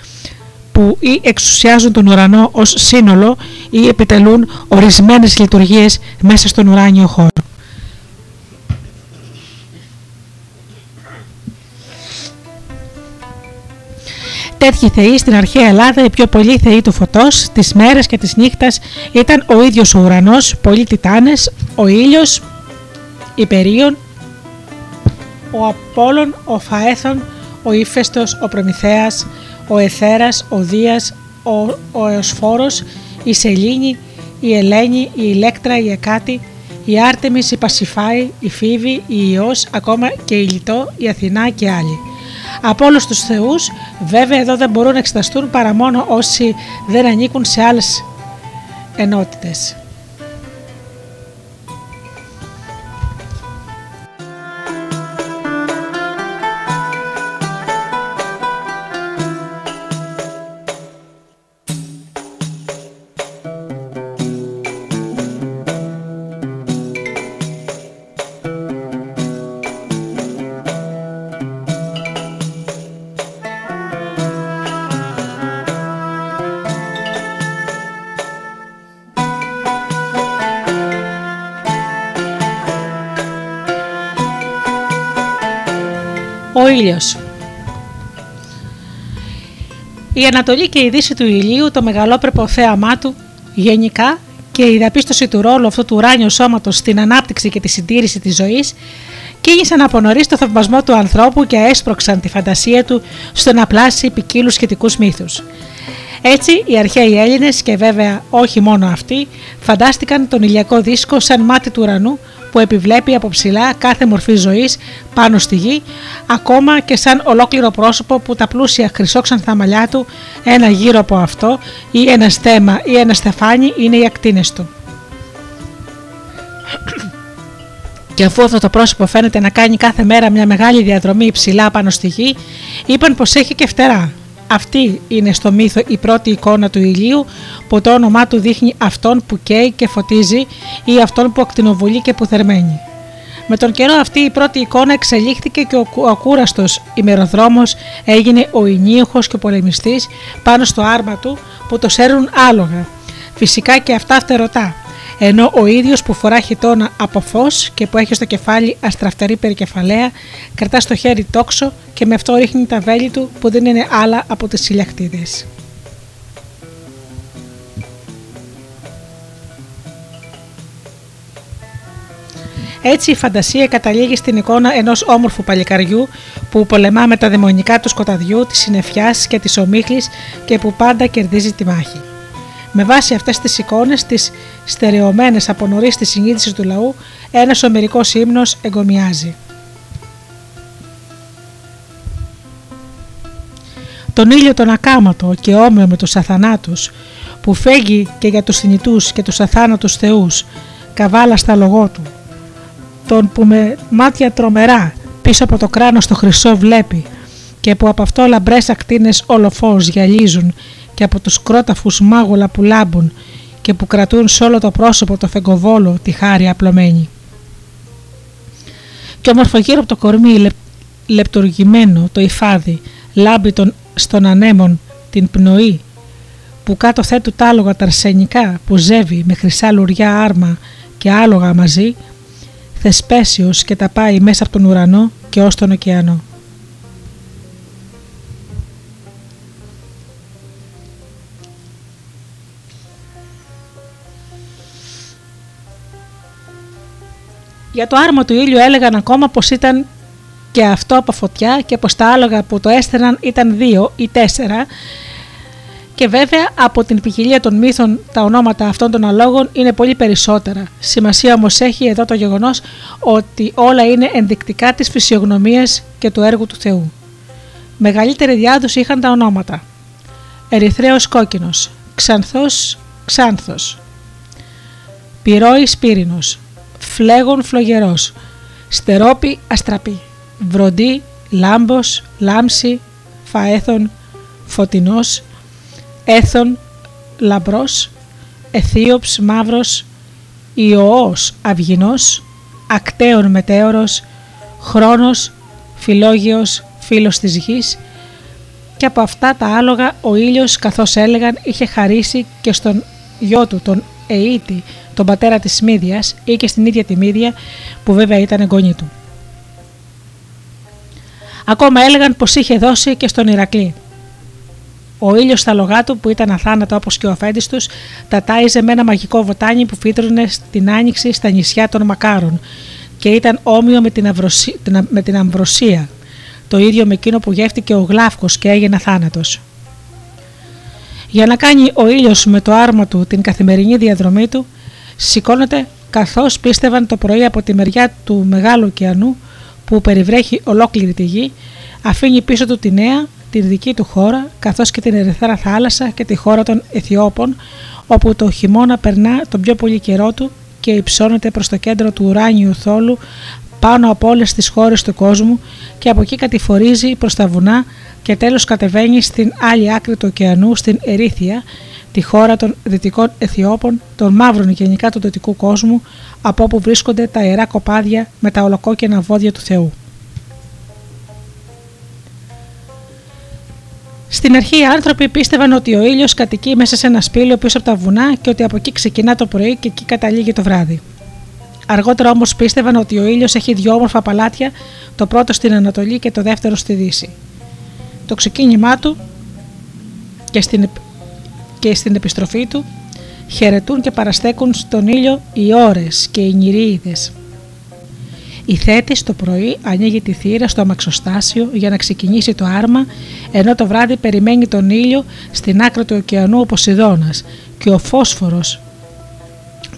που ή εξουσιάζουν τον ουρανό ως σύνολο ή επιτελούν ορισμένες λειτουργίες μέσα στον ουράνιο χώρο. Τέτοιοι θεοί στην αρχαία Ελλάδα, οι πιο πολλοί θεοί του φωτός, τις μέρες και της νύχτας ήταν ο ίδιος ο ουρανός, πολλοί τιτάνες, ο ήλιος, η Περίων, ο Απόλλων, ο Φαέθων, ο Ήφαιστος, ο Προμηθέας, ο Εθέρας, ο Δίας, ο, ο Εωσφόρος, η Σελήνη, η Ελένη, η Ηλέκτρα, η Εκάτη, η Άρτεμις, η Πασιφάη, η Φίβη, η Ιώς, ακόμα και η Λιτό, η Αθηνά και άλλοι. Από όλους τους θεούς, βέβαια εδώ δεν μπορούν να εξεταστούν παρά μόνο όσοι δεν ανήκουν σε άλλες ενότητες. Ήλιος. Η Ανατολή και η Δύση του ηλίου, το μεγαλόπρεπο θέαμά του, γενικά και η διαπίστωση του ρόλου αυτού του ουράνιου σώματος στην ανάπτυξη και τη συντήρηση της ζωής, κίνησαν από νωρίς το θαυμασμό του ανθρώπου και έσπρωξαν τη φαντασία του στο να πλάσει ποικίλους σχετικούς μύθους. Έτσι, οι αρχαίοι Έλληνες και βέβαια όχι μόνο αυτοί, φαντάστηκαν τον ηλιακό δίσκο σαν μάτι του ουρανού που επιβλέπει από ψηλά κάθε μορφή ζωής πάνω στη γη, ακόμα και σαν ολόκληρο πρόσωπο που τα πλούσια χρυσόξανθα μαλλιά του, ένα γύρω από αυτό ή ένα στέμα ή ένα στεφάνι είναι οι ακτίνες του. <coughs> Και αφού αυτό το πρόσωπο φαίνεται να κάνει κάθε μέρα μια μεγάλη διαδρομή ψηλά πάνω στη γη, είπαν πως έχει και φτερά, αυτή είναι στο μύθο η πρώτη εικόνα του ηλίου που το όνομά του δείχνει αυτόν που καίει και φωτίζει ή αυτόν που ακτινοβολεί και που θερμαίνει. Με τον καιρό αυτή η πρώτη εικόνα εξελίχθηκε και ο ακούραστος ημεροδρόμος έγινε ο ενίοχος και ο πολεμιστής πάνω στο άρμα του που το σέρνουν άλογα. Φυσικά και αυτά φτερωτά ενώ ο ίδιος που φορά χιτόνα από φως και που έχει στο κεφάλι αστραφτερή περικεφαλαία κρατά στο χέρι τόξο και με αυτό ρίχνει τα βέλη του που δεν είναι άλλα από τις ηλιακτίδες. Έτσι η φαντασία καταλήγει στην εικόνα ενός όμορφου παλικαριού που πολεμά με τα δαιμονικά του σκοταδιού, της συννεφιάς και της ομίχλης και που πάντα κερδίζει τη μάχη. Με βάση αυτές τις εικόνες, τις στερεωμένες από νωρίς της συνείδησης του λαού, ένας ομερικός ύμνος εγκομιάζει. Τον ήλιο τον ακάματο και όμοιο με τους αθανάτους, που φέγγει και για τους θνητούς και τους αθάνατους θεούς, καβάλα στα λογό του, τον που με μάτια τρομερά πίσω από το κράνος το χρυσό βλέπει και που από αυτό λαμπρές ακτίνες όλο φως γυαλίζουν και από τους κρόταφους μάγουλα που λάμπουν και που κρατούν σε όλο το πρόσωπο το φεγκοβόλο τη χάρη απλωμένη. Και ομορφογύρω από το κορμί λεπτοργημένο το υφάδι λάμπει τον, στον ανέμον την πνοή που κάτω θέτου τ' άλογα τα αρσενικά που ζεύει με χρυσά λουριά άρμα και άλογα μαζί θεσπέσιος και τα πάει μέσα από τον ουρανό και ως τον ωκεανό. Για το άρμα του ήλιου έλεγαν ακόμα πως ήταν και αυτό από φωτιά και πως τα άλογα που το έστερναν ήταν δύο ή τέσσερα και βέβαια από την ποικιλία των μύθων τα ονόματα αυτών των αλόγων είναι πολύ περισσότερα. Σημασία όμως έχει εδώ το γεγονός ότι όλα είναι ενδεικτικά της φυσιογνωμίας και του έργου του Θεού. Μεγαλύτερη διάδοση είχαν τα ονόματα. Ερυθρέος κόκκινος, Ξανθός Ξάνθος, Πυρόης Πύρινος, Φλέγον Φλογερός, Στερόπι Αστραπή, Βροντί Λάμπος, Λάμψη, Φαέθων, Φωτεινός, Έθων Λαμπρός, Αιθίωψ Μαύρος, Ιωός Αυγινός, Ακτέων Μετέωρος, Χρόνος, Φιλόγιος, Φίλος της Γης. Και από αυτά τα άλογα ο ήλιος καθώς έλεγαν είχε χαρίσει και στον γιο του τον Αιήτη, τον πατέρα της Μύδιας ή και στην ίδια τη Μύδια που βέβαια ήταν εγγονή του. Ακόμα έλεγαν πως είχε δώσει και στον Ηρακλή. Ο ήλιος στα λογά του, που ήταν αθάνατο όπως και ο αφέντης τους, τα τάιζε με ένα μαγικό βοτάνι που φύτρωνε στην άνοιξη στα νησιά των Μακάρων και ήταν όμοιο με την, με την αμβροσία, το ίδιο με εκείνο που γεύτηκε ο Γλάφκος και έγινε θάνατος. Για να κάνει ο ήλιος με το άρμα του την καθημερινή διαδρομή του, σηκώνεται καθώς πίστευαν το πρωί από τη μεριά του Μεγάλου ωκεανού που περιβρέχει ολόκληρη τη γη, αφήνει πίσω του τη νέα, την δική του χώρα, καθώς και την ερυθρά θάλασσα και τη χώρα των Αιθιώπων, όπου το χειμώνα περνά τον πιο πολύ καιρό του και υψώνεται προς το κέντρο του ουράνιου θόλου πάνω από όλες τις χώρες του κόσμου και από εκεί κατηφορίζει προς τα βουνά και τέλος κατεβαίνει στην άλλη άκρη του ωκεανού, στην Ερήθια, τη χώρα των δυτικών Αιθιώπων, των μαύρων γενικά του δυτικού κόσμου, από όπου βρίσκονται τα ιερά κοπάδια με τα ολοκόκκινα βόδια του Θεού. Στην αρχή οι άνθρωποι πίστευαν ότι ο ήλιος κατοικεί μέσα σε ένα σπήλαιο πίσω από τα βουνά και ότι από εκεί ξεκινά το πρωί και εκεί καταλήγει το βράδυ. Αργότερα όμως πίστευαν ότι ο ήλιος έχει δύο όμορφα παλάτια, το πρώτο στην Ανατολή και το δεύτερο στη Δύση. Το ξεκίνημά του και στην, και στην επιστροφή του χαιρετούν και παραστέκουν στον ήλιο οι ώρες και οι νηρίιδες. Η θέτης το πρωί ανοίγει τη θύρα στο αμαξοστάσιο για να ξεκινήσει το άρμα, ενώ το βράδυ περιμένει τον ήλιο στην άκρη του ωκεανού ο Ποσειδώνας και ο φόσφορος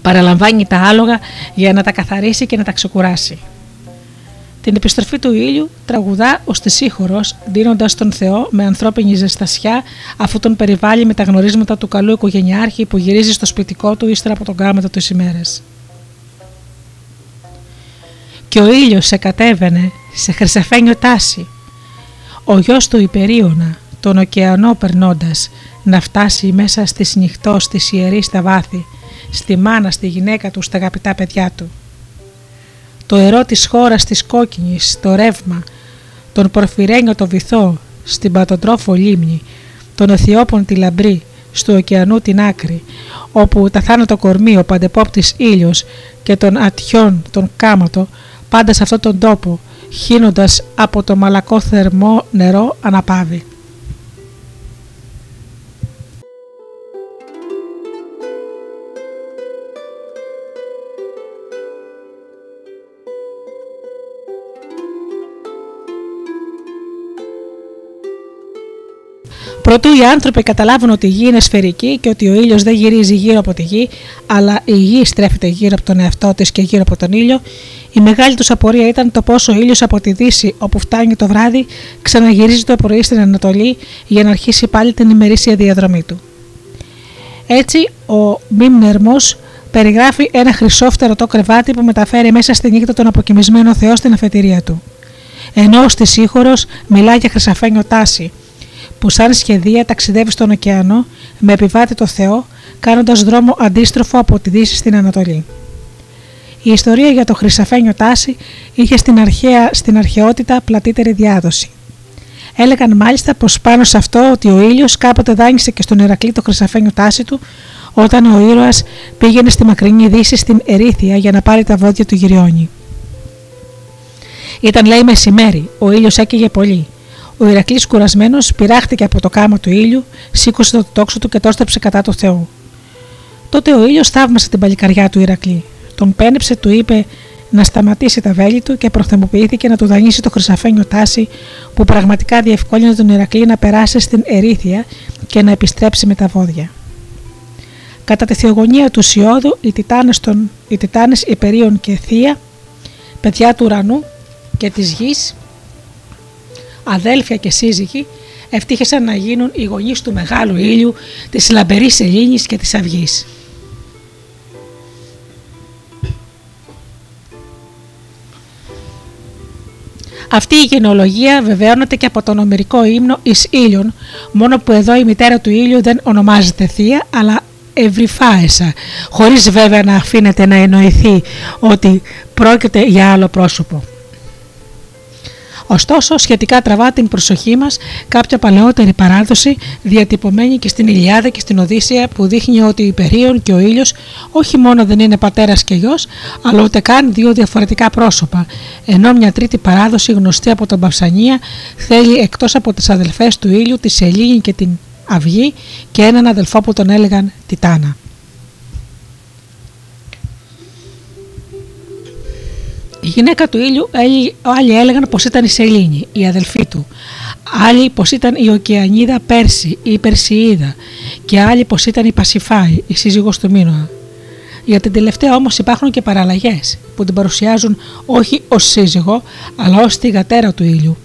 παραλαμβάνει τα άλογα για να τα καθαρίσει και να τα ξεκουράσει. Την επιστροφή του ήλιου τραγουδά ο Στησίχωρος δίνοντας τον Θεό με ανθρώπινη ζεστασιά αφού τον περιβάλλει με τα γνωρίσματα του καλού οικογενειάρχη που γυρίζει στο σπιτικό του ύστερα από τον γάμο του ημέρες και ο ήλιος σε κατέβαινε σε χρυσαφένιο τάση. Ο γιος του υπερίωνα, τον ωκεανό περνώντας, να φτάσει μέσα στη νυχτός στη ιερής στα βάθη, στη μάνα, στη γυναίκα του, στα αγαπητά παιδιά του. Το ερώ της χώρας της κόκκινης, το ρεύμα, τον πορφυρένιο το βυθό, στην πατοτρόφο λίμνη, τον Αιθιώπων τη λαμπρή, στο ωκεανού την άκρη, όπου τα θάνατο κορμί ο παντεπόπτης ήλιος και τον ατιών τον κάματο πάντα σε αυτόν τον τόπο, χύνοντας από το μαλακό θερμό νερό αναπάβει. Προτού οι άνθρωποι καταλάβουν ότι η γη είναι σφαιρική και ότι ο ήλιος δεν γυρίζει γύρω από τη γη, αλλά η γη στρέφεται γύρω από τον εαυτό της και γύρω από τον ήλιο, η μεγάλη τους απορία ήταν το πόσο ο ήλιος από τη Δύση, όπου φτάνει το βράδυ, ξαναγυρίζει το πρωί στην Ανατολή για να αρχίσει πάλι την ημερήσια διαδρομή του. Έτσι, ο Μίμνερμος περιγράφει ένα χρυσόφτερο κρεβάτι που μεταφέρει μέσα στη νύχτα τον αποκοιμισμένο Θεό στην αφετηρία του. Ενώ στη Σύχορο μιλάει για χρυσαφένιο τάση, που σαν σχεδία ταξιδεύει στον ωκεανό με επιβάτη το Θεό, κάνοντας δρόμο αντίστροφο από τη Δύση στην Ανατολή. Η ιστορία για το χρυσαφένιο τάση είχε στην, αρχαία, στην αρχαιότητα πλατύτερη διάδοση. Έλεγαν μάλιστα πως πάνω σε αυτό ότι ο ήλιος κάποτε δάνεισε και στον Ηρακλή το χρυσαφένιο τάση του, όταν ο ήρωας πήγαινε στη μακρινή Δύση στην Ερήθια για να πάρει τα βόδια του Γυριώνη. Ήταν λέει μεσημέρι, ο ήλιος έκαιγε πολύ. Ο Ηρακλής κουρασμένος πειράχτηκε από το κάμα του ήλιου, σήκωσε το τόξο του και τόστεψε κατά το Θεό. Τότε ο ήλιος θαύμασε την παλικαριά του Ηρακλή. Τον πένεψε, του είπε: να σταματήσει τα βέλη του και προθεμοποιήθηκε να του δανείσει το χρυσαφένιο τάση που πραγματικά διευκόλυνε τον Ηρακλή να περάσει στην Ερήθεια και να επιστρέψει με τα βόδια. Κατά τη θεογονία του Σιώδου, οι τιτάνες, των, οι τιτάνες Υπερίων και Θεία, παιδιά του ουρανού και της γης, αδέλφια και σύζυγοι, ευτύχησαν να γίνουν οι γονείς του μεγάλου ήλιου, της λαμπερής σελήνης και της αυγής. Αυτή η γενεολογία βεβαίωνεται και από τον ομερικό ύμνο εις ήλιον, μόνο που εδώ η μητέρα του ήλιου δεν ονομάζεται θεία, αλλά ευρυφάεσα, χωρίς βέβαια να αφήνεται να εννοηθεί ότι πρόκειται για άλλο πρόσωπο. Ωστόσο, σχετικά τραβά την προσοχή μας κάποια παλαιότερη παράδοση διατυπωμένη και στην Ιλιάδα και στην Οδύσσια που δείχνει ότι η Περίων και ο ήλιος όχι μόνο δεν είναι πατέρας και γιος, αλλά ούτε καν δύο διαφορετικά πρόσωπα, ενώ μια τρίτη παράδοση γνωστή από τον Παυσανία θέλει εκτός από τις αδελφές του ήλιου τη Σελήνη και την Αυγή και έναν αδελφό που τον έλεγαν Τιτάνα. Η γυναίκα του ήλιου, άλλοι έλεγαν πως ήταν η Σελήνη, η αδελφή του. Άλλοι πως ήταν η Οκεανίδα Πέρση ή η Περσιίδα και άλλοι πως ήταν η Πασιφάη, η σύζυγος του Μίνωα. Για την τελευταία όμως υπάρχουν και παραλλαγές που την παρουσιάζουν όχι ως σύζυγο αλλά ως γατέρα του ήλιου.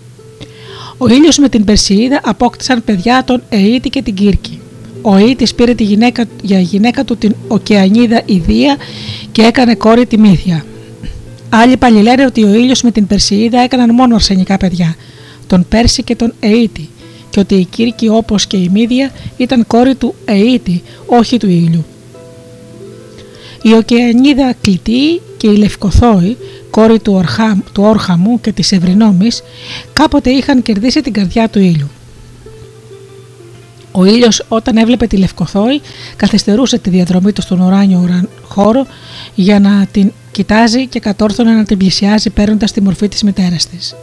Ο ήλιος με την Περσιίδα απόκτησαν παιδιά τον Αιήτη και την Κύρκη. Ο Αιήτης πήρε τη γυναίκα, για γυναίκα του την Οκεανίδα Ιδία και έκανε κόρη τη Μύθια. Άλλοι πάλι λένε ότι ο ήλιος με την Περσιίδα έκαναν μόνο αρσενικά παιδιά, τον Πέρση και τον Αιήτη, και ότι η Κύρκη όπως και η Μύδια ήταν κόρη του Αιήτη, όχι του ήλιου. Η Οκεανίδα Κλητή και η Λευκοθόη, κόρη του, Ορχά, του Όρχαμου και της Ευρυνόμης, κάποτε είχαν κερδίσει την καρδιά του ήλιου. Ο ήλιος, όταν έβλεπε τη Λευκοθόη, καθυστερούσε τη διαδρομή του στον ουράνιο χώρο για να την κοιτάζει και κατόρθωνε να την πλησιάζει παίρνοντας τη μορφή της μητέρας της.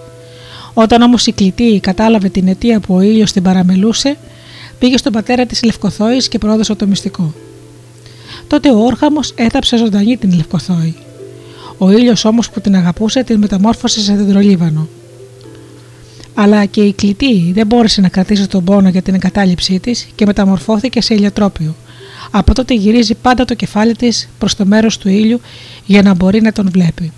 Όταν όμως η κλητή κατάλαβε την αιτία που ο ήλιος την παραμελούσε, πήγε στον πατέρα της Λευκοθόη και πρόδωσε το μυστικό. Τότε ο Όρχαμος έθαψε ζωντανή την Λευκοθόη. Ο ήλιος όμως που την αγαπούσε την μεταμόρφωσε σε δεντρολίβανο. Αλλά και η κλητή δεν μπόρεσε να κρατήσει τον πόνο για την εγκατάλειψή της και μεταμορφώθηκε σε ηλιοτρόπιο. Από τότε γυρίζει πάντα το κεφάλι της προς το μέρος του ήλιου για να μπορεί να τον βλέπει.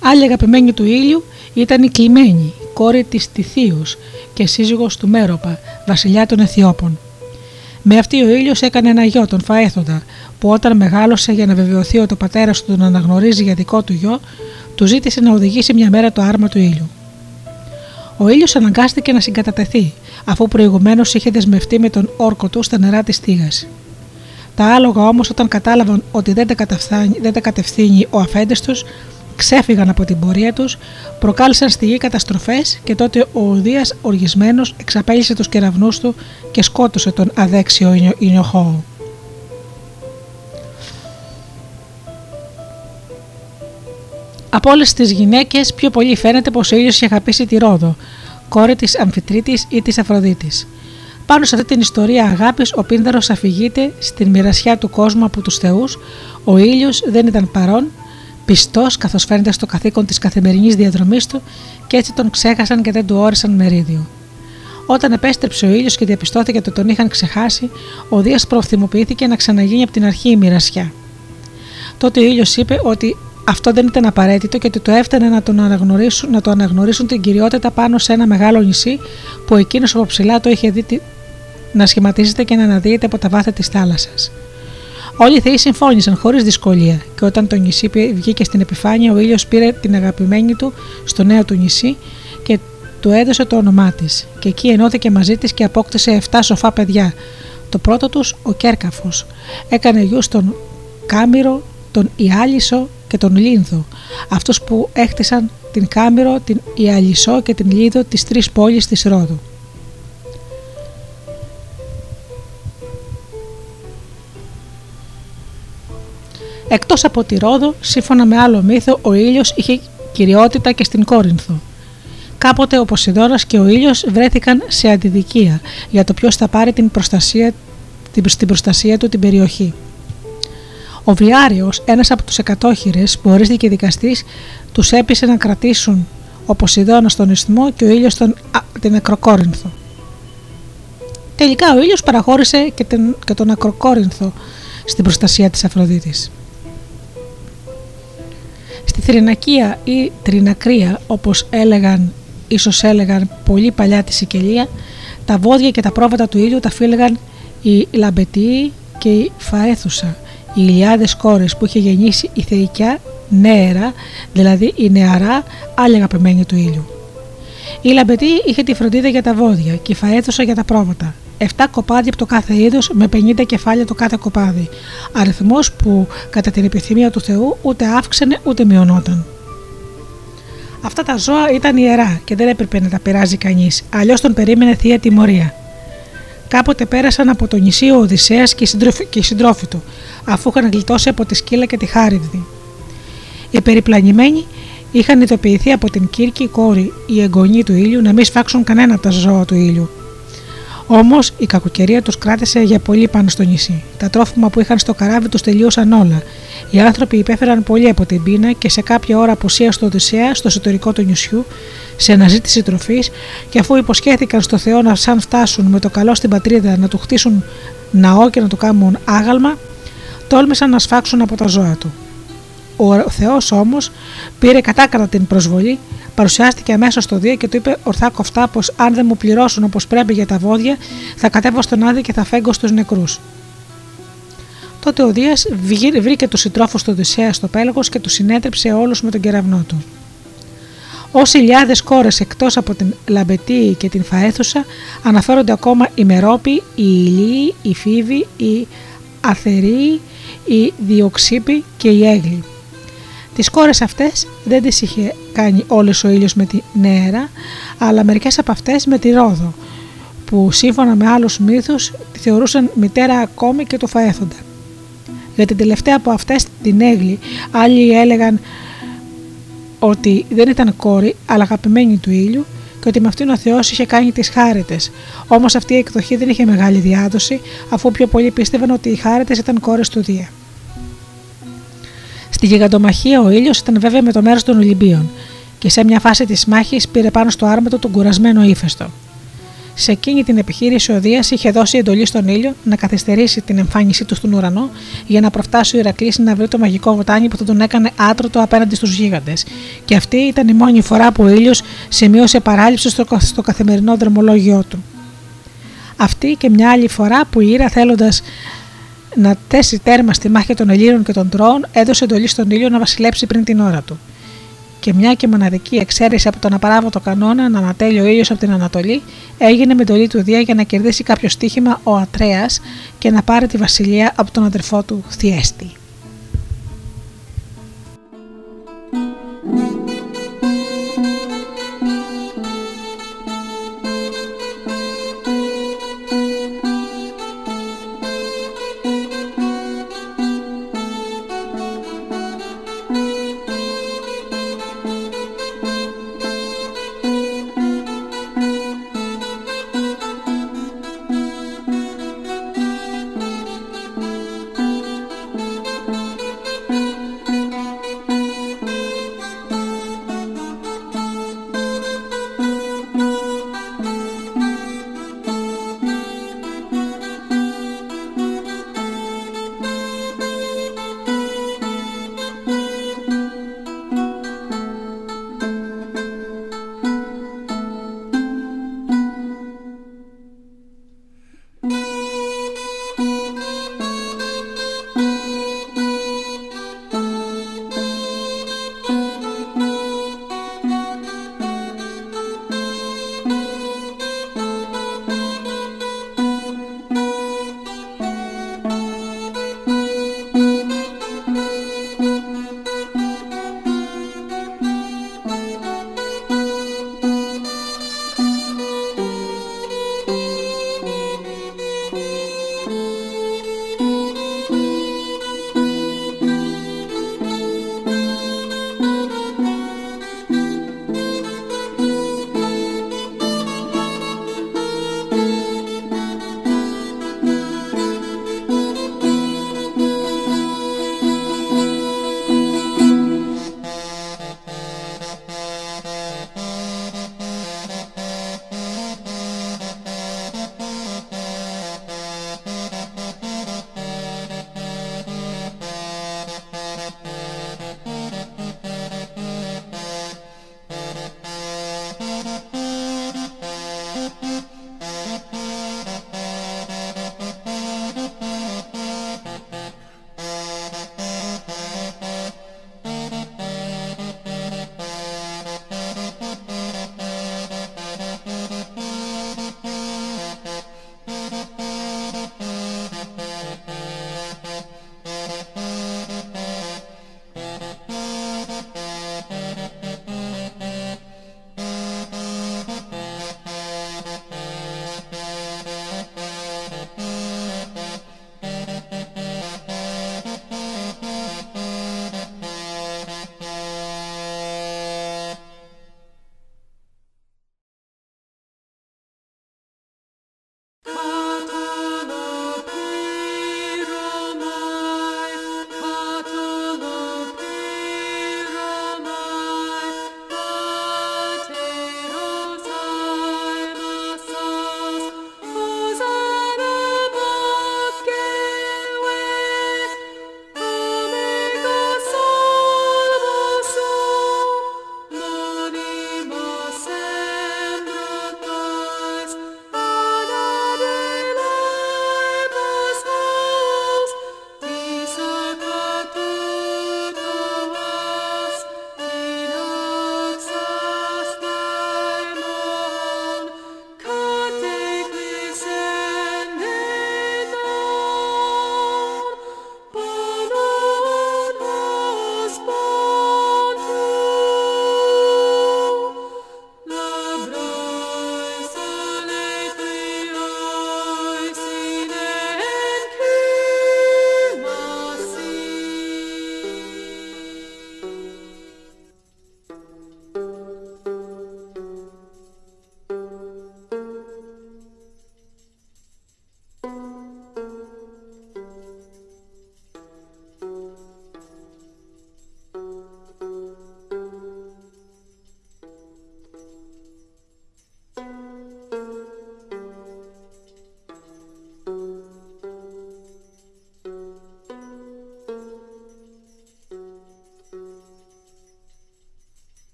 Άλλη αγαπημένη του ήλιου ήταν η Κλειμένη, κόρη της Τιθίους και σύζυγος του Μέροπα, βασιλιά των Αιθιώπων. Με αυτή ο ήλιος έκανε ένα γιο, τον Φαέθοντα, που όταν μεγάλωσε για να βεβαιωθεί ότι ο πατέρας του τον αναγνωρίζει για δικό του γιο, του ζήτησε να οδηγήσει μια μέρα το άρμα του ήλιου. Ο ήλιος αναγκάστηκε να συγκατατεθεί, αφού προηγουμένως είχε δεσμευτεί με τον όρκο του στα νερά της Τίγα. Τα άλογα όμως, όταν κατάλαβαν ότι δεν τα, δεν τα κατευθύνει ο αφέντες τους, ξέφυγαν από την πορεία τους, προκάλεσαν στη γη καταστροφές και τότε ο Οδεία οργισμένος εξαπέλυσε τους κεραυνούς του και σκότωσε τον αδέξιο Ινιοχώο. Από όλες τις γυναίκες, πιο πολύ φαίνεται πως ο ήλιο είχε αγαπήσει τη Ρόδο, κόρη της Αμφιτρίτης ή της Αφροδίτης. Πάνω σε αυτή την ιστορία αγάπης, ο Πίνδαρος αφηγείται στην μοιρασιά του κόσμου από τους Θεούς. Ο ήλιος δεν ήταν παρόν, πιστός καθώς φαίνεται στο καθήκον της καθημερινής διαδρομής του και έτσι τον ξέχασαν και δεν του όρισαν μερίδιο. Όταν επέστρεψε ο ήλιος και διαπιστώθηκε ότι τον είχαν ξεχάσει, ο Δίας προθυμοποιήθηκε να ξαναγίνει από την αρχή η μοιρασιά. Τότε ο ήλιος είπε ότι αυτό δεν ήταν απαραίτητο και ότι το έφτανε να, τον αναγνωρίσουν, να το αναγνωρίσουν την κυριότητα πάνω σε ένα μεγάλο νησί που εκείνος από ψηλά το είχε δει να σχηματίζεται και να αναδύεται από τα βάθη της θάλασσας. Όλοι οι θεοί συμφώνησαν χωρίς δυσκολία και όταν το νησί βγήκε στην επιφάνεια, ο ήλιος πήρε την αγαπημένη του στο νέο του νησί και του έδωσε το όνομά της. Και εκεί ενώθηκε μαζί της και απόκτησε 7 σοφά παιδιά. Το πρώτο τους, ο Κέρκαφος, έκανε γιους τον Κάμυρο, τον Ιάλισο και τον Λίνδο, αυτούς που έχτισαν την Κάμυρο, την Ιαλισό και την Λίδο, τις τρεις πόλεις της Ρόδου. Εκτός από τη Ρόδο, σύμφωνα με άλλο μύθο, ο ήλιος είχε κυριότητα και στην Κόρινθο. Κάποτε ο Ποσειδώνας και ο ήλιος βρέθηκαν σε αντιδικία για το ποιος θα πάρει την προστασία, την προστασία του την περιοχή. Ο Βιάριο, ένας από τους εκατόχειρες που ορίστηκε δικαστής, τους έπεισε να κρατήσουν ο Ποσειδώνας στον Ισθμό και ο ήλιος την Ακροκόρινθο. Τελικά ο ήλιος παραχώρησε και, και τον Ακροκόρινθο στην προστασία της Αφροδίτης. Στη Θρηνακία ή Τρινακρία όπως έλεγαν, ίσως έλεγαν πολύ παλιά τη Σικελία, τα βόδια και τα πρόβατα του ήλιου τα φύλεγαν η Λαμπετή και η Φαέθουσα, οι ηλιάδες κόρες που είχε γεννήσει η Θεϊκιά Νέερα, δηλαδή η νεαρά άλλη αγαπημένη του ήλιου. Η Λαμπετή είχε τη φροντίδα για τα βόδια και η Φαέθουσα για τα πρόβατα. 7 κοπάδια από το κάθε είδος με 50 κεφάλια το κάθε κοπάδι. Αριθμός που κατά την επιθυμία του Θεού ούτε αύξανε ούτε μειωνόταν. Αυτά τα ζώα ήταν ιερά και δεν έπρεπε να τα πειράζει κανείς, αλλιώς τον περίμενε θεία τιμωρία. Κάποτε πέρασαν από το νησί ο Οδυσσέας και οι συντρόφοι του, αφού είχαν γλιτώσει από τη σκύλα και τη χάριδη. Οι περιπλανημένοι είχαν ειδοποιηθεί από την Κύρκη κόρη, η εγγονή του ήλιου, να μην σφάξουν κανένα από τα ζώα του ήλιου. Όμως η κακοκαιρία τους κράτησε για πολύ πάνω στο νησί. Τα τρόφιμα που είχαν στο καράβι τους τελείωσαν όλα. Οι άνθρωποι υπέφεραν πολύ από την πείνα και σε κάποια ώρα απουσία στο Οδυσσέα, στο εσωτερικό του νησιού, σε αναζήτηση τροφής, και αφού υποσχέθηκαν στο Θεό να σαν φτάσουν με το καλό στην πατρίδα να του χτίσουν ναό και να του κάνουν άγαλμα, τόλμησαν να σφάξουν από τα ζώα του. Ο Θεός όμως πήρε κατάκατα την προσβολή παρουσιάστηκε αμέσως στο Δία και του είπε ορθά κοφτά πως αν δεν μου πληρώσουν όπως πρέπει για τα βόδια, θα κατέβω στον Άδη και θα φέγγω στους νεκρούς. Τότε ο Δίας βρήκε τους συντρόφους του Οδυσσέα στο πέλαγος και τους συνέτρεψε όλους με τον κεραυνό του. Όσοι ηλιάδε κόρες εκτός από την Λαμπετή και την Φαέθουσα αναφέρονται ακόμα η Μερόπη, η Ηλίη, η Φίβη, η Αθερή, η Διοξύπη και η Έγλη. Τις κόρες αυτές δεν τις είχε κάνει όλε ο ήλιος με τη Νέρα, αλλά μερικές από αυτές με τη Ρόδο, που σύμφωνα με άλλους μύθους τη θεωρούσαν μητέρα ακόμη και του Φαέθοντα. Για την τελευταία από αυτές την Έγλη, άλλοι έλεγαν ότι δεν ήταν κόρη, αλλά αγαπημένη του ήλιου και ότι με αυτήν ο Θεός είχε κάνει τις χάρετε. Όμως αυτή η εκδοχή δεν είχε μεγάλη διάδοση, αφού πιο πολλοί πίστευαν ότι οι χάρετε ήταν κόρες του Δία. Στη γιγαντομαχία ο ήλιος ήταν βέβαια με το μέρος των Ολυμπίων και σε μια φάση της μάχης πήρε πάνω στο άρμα του τον κουρασμένο ύφεστο. Σε εκείνη την επιχείρηση ο Δίας είχε δώσει εντολή στον ήλιο να καθυστερήσει την εμφάνισή του στον ουρανό για να προφτάσει ο Ηρακλής να βρει το μαγικό βοτάνι που θα τον έκανε άτρωτο απέναντι στους γίγαντες. Και αυτή ήταν η μόνη φορά που ο ήλιος σημείωσε παράληψη στο, στο καθημερινό δρομολόγιο του. Αυτή και μια άλλη φορά που η Ήρα θέλοντας να τέσει τέρμα στη μάχη των Ελλήνων και των Τρώων, έδωσε εντολή στον ήλιο να βασιλέψει πριν την ώρα του. Και μια και μοναδική εξαίρεση από τον απαράβατο κανόνα να ανατέλει ο ήλιος από την Ανατολή, έγινε με εντολή του Δία για να κερδίσει κάποιο στίχημα ο Ατρέας και να πάρει τη βασιλεία από τον αδερφό του Θιέστη.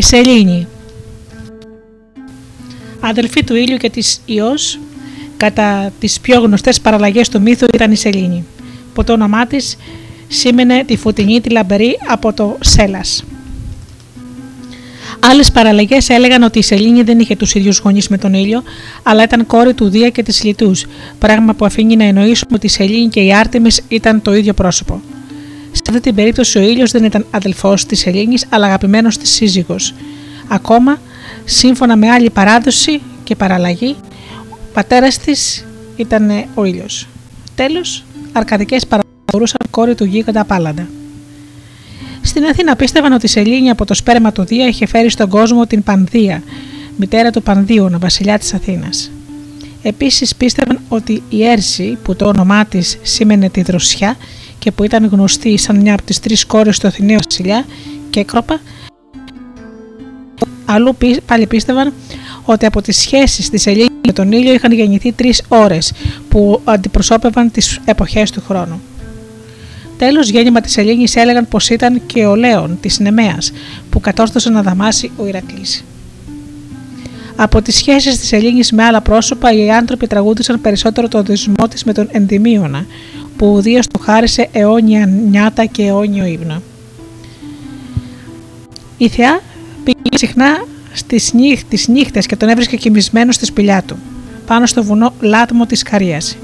Η Σελήνη Αδελφή του ήλιου και της Υιός, κατά τις πιο γνωστές παραλλαγές του μύθου ήταν η Σελήνη, που το όνομά της σήμαινε τη φωτεινή τη λαμπερή από το Σέλας. Άλλες παραλλαγές έλεγαν ότι η Σελήνη δεν είχε τους ίδιους γονείς με τον ήλιο, αλλά ήταν κόρη του Δία και της Λιτούς, πράγμα που αφήνει να εννοήσουμε ότι η Σελήνη και η Άρτεμις ήταν το ίδιο πρόσωπο. Σε αυτή την περίπτωση ο ήλιος δεν ήταν αδελφός της Ελλήνη, αλλά αγαπημένος της σύζυγος. Ακόμα, σύμφωνα με άλλη παράδοση και παραλλαγή, ο πατέρας της ήταν ο ήλιος. Τέλος, αρκαδικές παραδορούσαν κόρη του γίγαντα Πάλαντα. Στην Αθήνα πίστευαν ότι η Σελήνη από το σπέρμα του Δία είχε φέρει στον κόσμο την Πανδία, μητέρα του Πανδίωνα, βασιλιάς της Αθήνας. Επίσης πίστευαν ότι η Έρση, που το όνομά της σήμαινε τη δροσιά, και που ήταν γνωστή σαν μια από τις τρεις κόρες του Αθηναίου βασιλιά και έκροπα, αλλού πάλι πίστευαν ότι από τις σχέσεις της Ελλήνης με τον ήλιο είχαν γεννηθεί τρεις ώρες που αντιπροσώπευαν τις εποχές του χρόνου. Τέλος, γέννημα της Ελλήνης έλεγαν πως ήταν και ο Λέων της Νεμαίας που κατόρθωσε να δαμάσει ο Ηρακλής. Από τις σχέσεις της Ελλήνης με άλλα πρόσωπα, οι άνθρωποι τραγούδισαν περισσότερο το δεσμό της με τον Ενδημίωνα, που ο Δίο του χάρισε αιώνια νιάτα και αιώνιο ύπνο. Η θεά πήγε συχνά στις, νύχ, τις νύχτες και τον έβρισκε κοιμισμένο στη σπηλιά του, πάνω στο βουνό Λάτμο της Καρίας.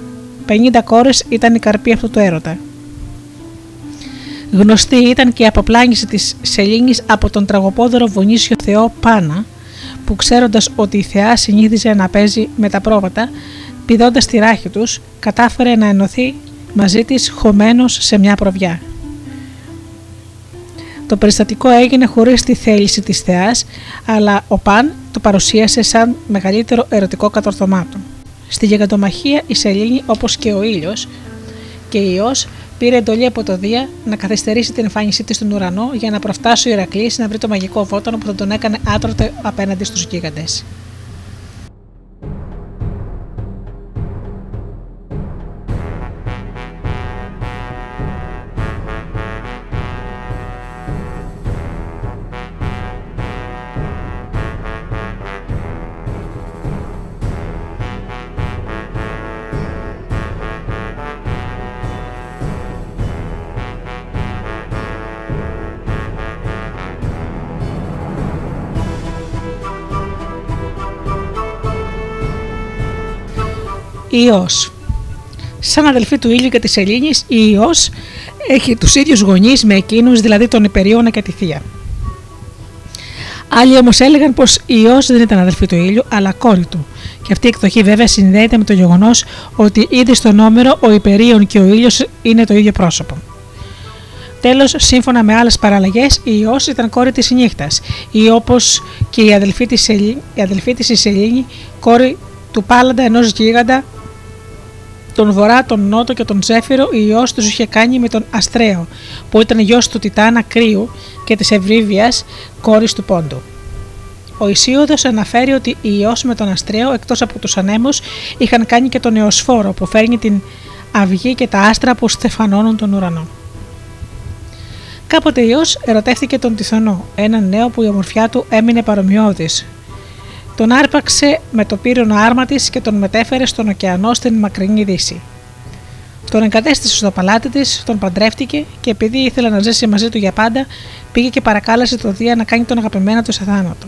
50 κόρες ήταν η καρπή αυτού του έρωτα. Γνωστή ήταν και η αποπλάνηση της Σελήνης από τον τραγωπόδωρο βουνίσιο θεό Πάνα, που ξέροντας ότι η θεά συνήθιζε να παίζει με τα πρόβατα, πηδώντας τη ράχη τους, κατάφερε να ενωθεί μαζί της χωμένος σε μια προβιά. Το περιστατικό έγινε χωρίς τη θέληση της θεάς, αλλά ο Παν το παρουσίασε σαν μεγαλύτερο ερωτικό κατορθωμάτο. Στη γεγαντομαχία η Σελήνη όπως και ο ήλιος και η Υιός πήρε εντολή από το Δία να καθυστερήσει την εμφάνισή της στον ουρανό για να προφτάσει ο Ηρακλής να βρει το μαγικό βότανο που θα τον έκανε άτρωτο απέναντι στους γίγαντες. Υιός. Σαν αδελφή του ήλιου και της Ελλήνης, η Υιός έχει τους ίδιους γονείς με εκείνους, δηλαδή τον Υπερίωνα και τη Θεία. Άλλοι όμως έλεγαν πως η Υιός δεν ήταν αδελφή του ήλιου, αλλά κόρη του. Και αυτή η εκδοχή βέβαια συνδέεται με το γεγονός ότι ήδη στο νόμερο ο Υπερίων και ο ήλιος είναι το ίδιο πρόσωπο. Τέλος, σύμφωνα με άλλες παραλλαγές, η Υιό ήταν κόρη της νύχτας, ή όπως και η αδελφή της η Σελήνη, κόρη του πάλαντα ενός γίγαντα τον Βορρά, τον Νότο και τον Ζέφυρο, η ιός τους είχε κάνει με τον Αστρέο, που ήταν γιος του Τιτάνα Κρύου και της Ευρύβεια, κόρης του Πόντου. Ο Ισίωδος αναφέρει ότι η ιός με τον Αστρέο, εκτός από τους ανέμους, είχαν κάνει και τον Εωσφόρο, που φέρνει την αυγή και τα άστρα που στεφανώνουν τον ουρανό. Κάποτε ιός ερωτεύτηκε τον Τιθονό, έναν νέο που η ομορφιά του έμεινε παρομοιώδης, τον άρπαξε με το πύρονο άρμα της και τον μετέφερε στον ωκεανό στην μακρινή δύση. Τον εγκατέστησε στο παλάτι της, τον παντρεύτηκε και επειδή ήθελε να ζήσει μαζί του για πάντα, πήγε και παρακάλεσε το Δία να κάνει τον αγαπημένο του σε θάνατο.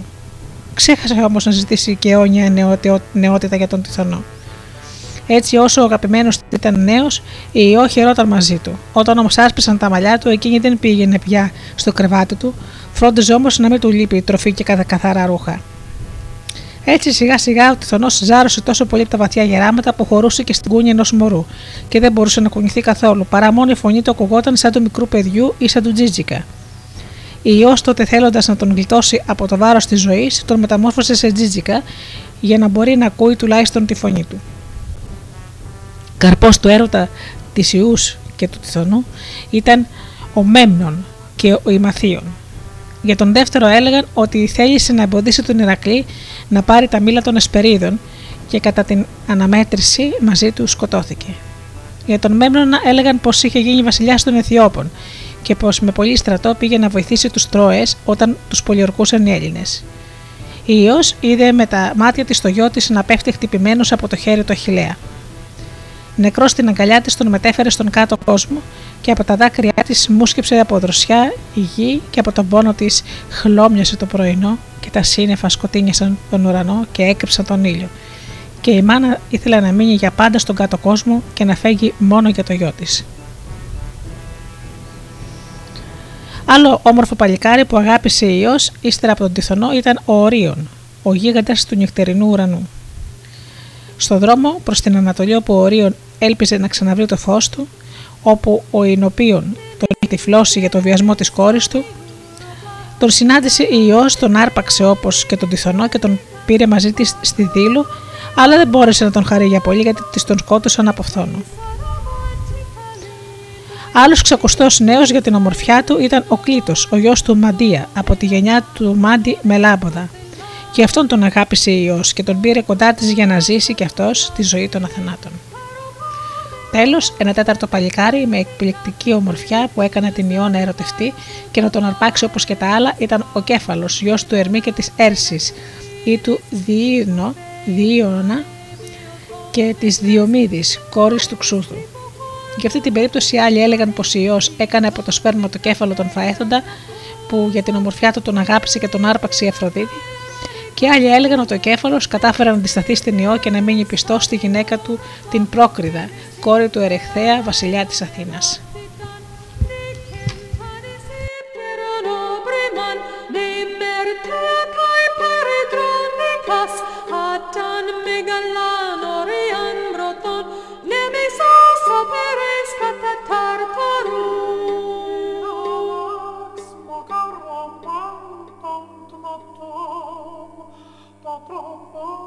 Ξέχασε όμως να ζητήσει και αιώνια νεότητα για τον Τιθονό. Έτσι, όσο ο αγαπημένος ήταν νέος, η ιό χαιρόταν μαζί του. Όταν όμως άσπισαν τα μαλλιά του, εκείνη δεν πήγαινε πια στο κρεβάτι του, φρόντιζε όμως να μην του λείπει η τροφή και καθαρά ρούχα. Έτσι σιγά σιγά ο τυθονό ζάρωσε τόσο πολύ από τα βαθιά γεράματα που χωρούσε και στην κούνια ενός μωρού και δεν μπορούσε να κουνηθεί καθόλου, παρά μόνο η φωνή του ακουγόταν σαν του μικρού παιδιού ή σαν του τζίτζικα. Η ιός τότε θέλοντας να τον γλιτώσει από το βάρος της ζωής, τον μεταμόρφωσε σε τζίτζικα για να μπορεί να ακούει τουλάχιστον τη φωνή του. Καρπός του έρωτα της ιούς και του τυθονού ήταν ο Μέμνον και ο Ημαθίων. Για τον δεύτερο έλεγαν ότι θέλησε να εμποδίσει τον Ηρακλή να πάρει τα μήλα των Εσπερίδων και κατά την αναμέτρηση μαζί του σκοτώθηκε. Για τον Μέμνονα έλεγαν πως είχε γίνει βασιλιάς των Αιθιώπων και πως με πολύ στρατό πήγε να βοηθήσει τους Τρόες όταν τους πολιορκούσαν οι Έλληνες. Η Υιό είδε με τα μάτια της το γιο της να πέφτει χτυπημένος από το χέρι του Αχηλέα. Νεκρό στην αγκαλιά της τον μετέφερε στον κάτω κόσμο και από τα δάκρυά της μουσκεψε από δροσιά η γη και από τον πόνο της χλώμιασε το πρωινό και τα σύννεφα σκοτίνιασαν τον ουρανό και έκρυψαν τον ήλιο. Και η μάνα ήθελε να μείνει για πάντα στον κάτω κόσμο και να φέγει μόνο για το γιο της. Άλλο όμορφο παλικάρι που αγάπησε η Υιός ύστερα από τον Τιθονό ήταν ο Ορίων, ο γίγαντας του νυχτερινού ουρανού. Στο δρόμο προς την Ανατολή όπου ο Ορίων έλπιζε να ξαναβρει το φως του, όπου ο Ινοπίων τον είχε τυφλώσει για το βιασμό της κόρης του, τον συνάντησε η Υιός, τον άρπαξε όπως και τον Τιθονό και τον πήρε μαζί της στη δήλου, αλλά δεν μπόρεσε να τον χαρεί για πολύ γιατί της τον σκότωσαν από φθόνο. Άλλος ξακουστό νέος για την ομορφιά του ήταν ο Κλήτος, ο γιος του Μαντία, από τη γενιά του Μάντι Μελάμποδα. Και αυτόν τον αγάπησε ιό και τον πήρε κοντά της για να ζήσει και αυτός τη ζωή των αθανάτων. Τέλος, ένα τέταρτο παλικάρι με εκπληκτική ομορφιά που έκανε την Ιώ να ερωτευτεί και να τον αρπάξει όπως και τα άλλα ήταν ο Κέφαλος, γιος του Ερμή και της Έρσης ή του Διήνο, Διήωνα και της Διομήδης, κόρης του Ξούθου. Για αυτή την περίπτωση οι άλλοι έλεγαν πως η Υιός έκανε από το σπέρμα το κέφαλο τον Φαέθοντα που για την ομορφιά του τον αγάπησε και τον άρπαξε η Αφροδίτη και άλλοι έλεγαν ότι ο κέφαλος κατάφερε να αντισταθεί στην ιό και να μείνει πιστό στη γυναίκα του την Πρόκριδα, κόρη του Ερεχθέα, βασιλιά της Αθήνας.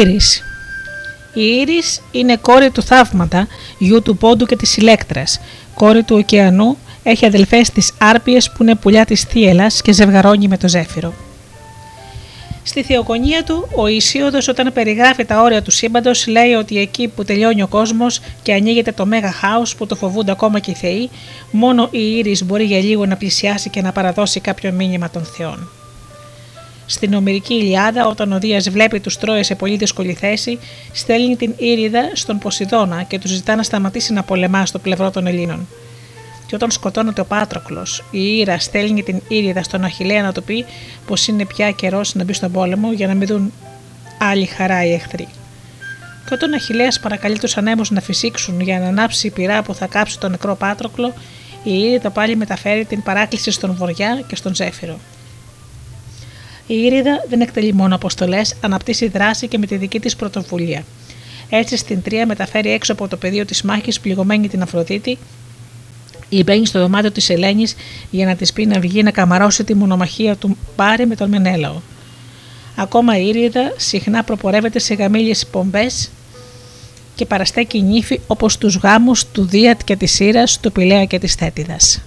Ήρης Η Ήρης είναι κόρη του Θαύματα, γιου του Πόντου και της Ηλέκτρας. Κόρη του ωκεανού, έχει αδελφές της Άρπιες που είναι πουλιά της Θίελας και ζευγαρώνει με το Ζέφυρο. Στη θεοκονία του, ο Ισίωδος, όταν περιγράφει τα όρια του σύμπαντος, λέει ότι εκεί που τελειώνει ο κόσμος και ανοίγεται το μέγα χάος που το φοβούνται ακόμα και οι Θεοί, μόνο η Ήρης μπορεί για λίγο να πλησιάσει και να παραδώσει κάποιο μήνυμα των Θεών. Στην Ομυρική Ηλιάδα, όταν ο Δίας βλέπει τους Τρόες σε πολύ δύσκολη θέση, στέλνει την Ήριδα στον Ποσειδώνα και τους ζητά να σταματήσει να πολεμά στο πλευρό των Ελλήνων. Και όταν σκοτώνεται ο Πάτροκλος, η Ήρα στέλνει την Ήριδα στον Αχηλέα να του πει πως είναι πια καιρός να μπει στον πόλεμο για να μην δουν άλλη χαρά οι εχθροί. Και όταν ο Αχηλέας παρακαλεί τους ανέμους να φυσήξουν για να ανάψει η πυρά που θα κάψει τον νεκρό Πάτροκλο, η Ήριδα πάλι μεταφέρει την παράκληση στον Βοριά και στον Ζέφυρο. Η Ήριδα δεν εκτελεί μόνο αποστολές, αναπτύσσει δράση και με τη δική της πρωτοβουλία. Έτσι, στην Τρία μεταφέρει έξω από το πεδίο της μάχης πληγωμένη την Αφροδίτη ή μπαίνει στο δωμάτιο της Ελένης για να της πει να βγει να καμαρώσει τη μονομαχία του Πάρη με τον Μενέλαο. Ακόμα η Ήριδα συχνά προπορεύεται σε γαμήλιες πομπές και παραστέκει νύφη όπως τους γάμους του Δίατ και της Σύρας, του Πηλαία και της Θέτιδας.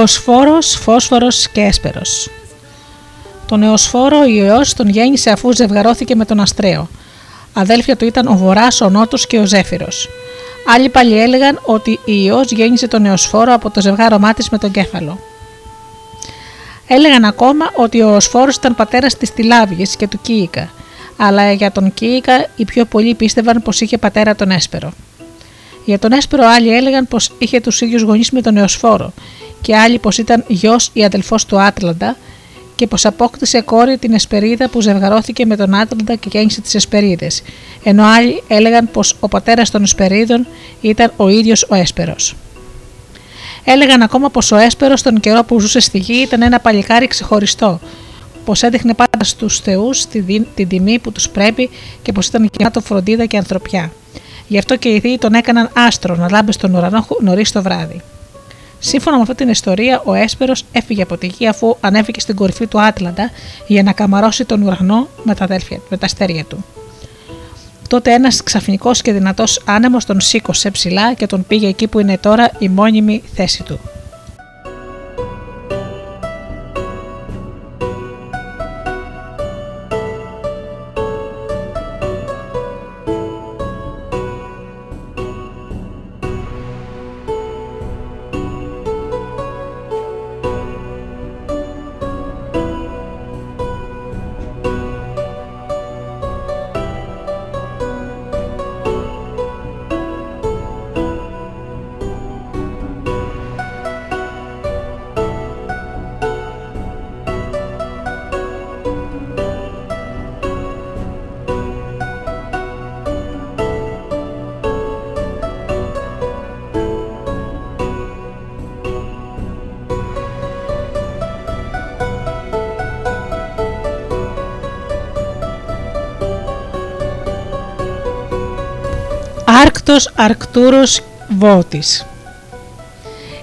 Εωσφόρος, Φόσφορος και Έσπερος. Τον Εωσφόρο ο Ιωός τον γέννησε αφού ζευγαρώθηκε με τον Αστραίο. Αδέλφια του ήταν ο Βορράς, ο Νότος και ο Ζέφυρος. Άλλοι πάλι έλεγαν ότι η Ιωός γέννησε τον Εωσφόρο από το ζευγάρωμά της με τον Κέφαλο. Έλεγαν ακόμα ότι ο Εωσφόρος ήταν πατέρας της Τιλάβγης και του Κίικα, αλλά για τον Κίικα οι πιο πολλοί πίστευαν πως είχε πατέρα τον Έσπερο. Για τον Έσπερο άλλοι έλεγαν πως είχε τους ίδιους γονείς με τον Εωσφόρο και άλλοι πως ήταν γιος ή αδελφός του Άτλαντα και πως απόκτησε κόρη την Εσπερίδα που ζευγαρώθηκε με τον Άτλαντα και γέννησε τις Εσπερίδες, ενώ άλλοι έλεγαν πως ο πατέρας των Εσπερίδων ήταν ο ίδιος ο Έσπερος. Έλεγαν ακόμα πως ο Έσπερος τον καιρό που ζούσε στη γη ήταν ένα παλικάρι ξεχωριστό, πως έδειχνε πάντα στους θεούς την, την τιμή που τους πρέπει και πως ήταν γεμάτο φροντίδα και ανθρωπιά. Γι' αυτό και οι Δοί τον έκαναν άστρο να λάμπει στον ουρανό νωρίς το βράδυ. Σύμφωνα με αυτή την ιστορία, ο Έσπερος έφυγε από τη γη αφού ανέβηκε στην κορυφή του Άτλαντα για να καμαρώσει τον ουρανό με τα, αδέλφια, με τα αστέρια του. Τότε ένας ξαφνικός και δυνατός άνεμος τον σήκωσε ψηλά και τον πήγε εκεί που είναι τώρα η μόνιμη θέση του. Άρκτος Αρκτούρος Βότης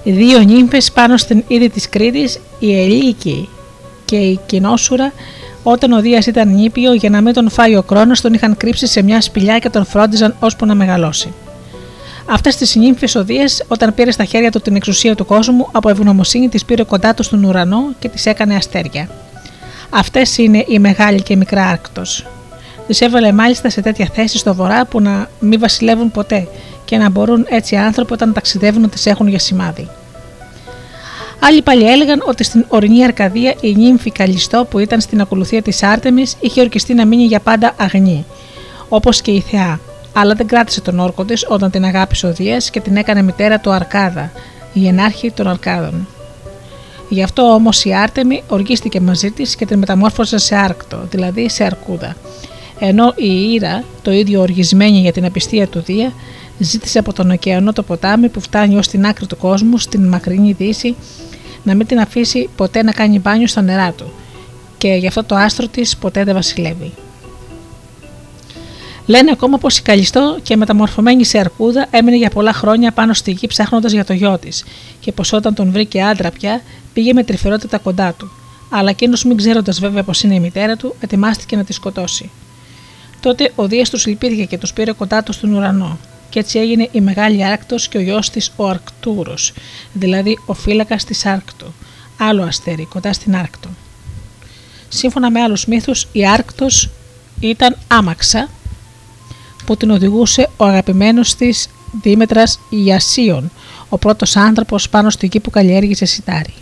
Δύο νύμφες πάνω στην είδη της Κρήτης, η Ελίκη και η Κοινόσουρα, όταν ο Δίας ήταν νήπιο για να μην τον φάει ο Κρόνος, τον είχαν κρύψει σε μια σπηλιά και τον φρόντιζαν ώσπου να μεγαλώσει. Αυτές τις νύμφες ο Δίας, όταν πήρε στα χέρια του την εξουσία του κόσμου, από ευγνωμοσύνη τις πήρε κοντά του στον ουρανό και τις έκανε αστέρια. Αυτές είναι η μεγάλη και η μικρά Άρκτος. Τις έβαλε μάλιστα σε τέτοια θέση στο βορρά που να μην βασιλεύουν ποτέ και να μπορούν έτσι οι άνθρωποι όταν ταξιδεύουν να τις έχουν για σημάδι. Άλλοι πάλι έλεγαν ότι στην ορεινή Αρκαδία η νύμφη Καλιστό που ήταν στην ακολουθία της Άρτεμης είχε ορκιστεί να μείνει για πάντα αγνή, όπως και η Θεά, αλλά δεν κράτησε τον όρκο της όταν την αγάπησε ο Δίας και την έκανε μητέρα του Αρκάδα, η ενάρχη των Αρκάδων. Γι' αυτό όμως η Άρτεμη οργίστηκε μαζί της και την μεταμόρφωσε σε άρκτο, δηλαδή σε αρκούδα, ενώ η Ήρα, το ίδιο οργισμένη για την απιστία του Δία, ζήτησε από τον ωκεανό το ποτάμι που φτάνει ως την άκρη του κόσμου, στην μακρινή δύση, να μην την αφήσει ποτέ να κάνει μπάνιο στα νερά του και γι' αυτό το άστρο της ποτέ δεν βασιλεύει. Λένε ακόμα πως η Καλιστό και μεταμορφωμένη σε αρκούδα έμεινε για πολλά χρόνια πάνω στη γη ψάχνοντας για το γιο της, και πως όταν τον βρήκε άντρα πια πήγε με τρυφερότητα κοντά του. Αλλά εκείνος, μην ξέροντας βέβαια πως είναι η μητέρα του, ετοιμάστηκε να τη σκοτώσει. Τότε ο Δίας τους λυπήθηκε και τους πήρε κοντά τους στον ουρανό. Και έτσι έγινε η μεγάλη Άρκτο και ο γιος της ο Αρκτούρος, δηλαδή ο φύλακας της Άρκτο, άλλο αστέρι κοντά στην Άρκτο. Σύμφωνα με άλλους μύθους, η Άρκτος ήταν άμαξα που την οδηγούσε ο αγαπημένος της Δήμετρας Ιασίων, ο πρώτος άνθρωπος πάνω στη γη που καλλιέργησε σιτάρι.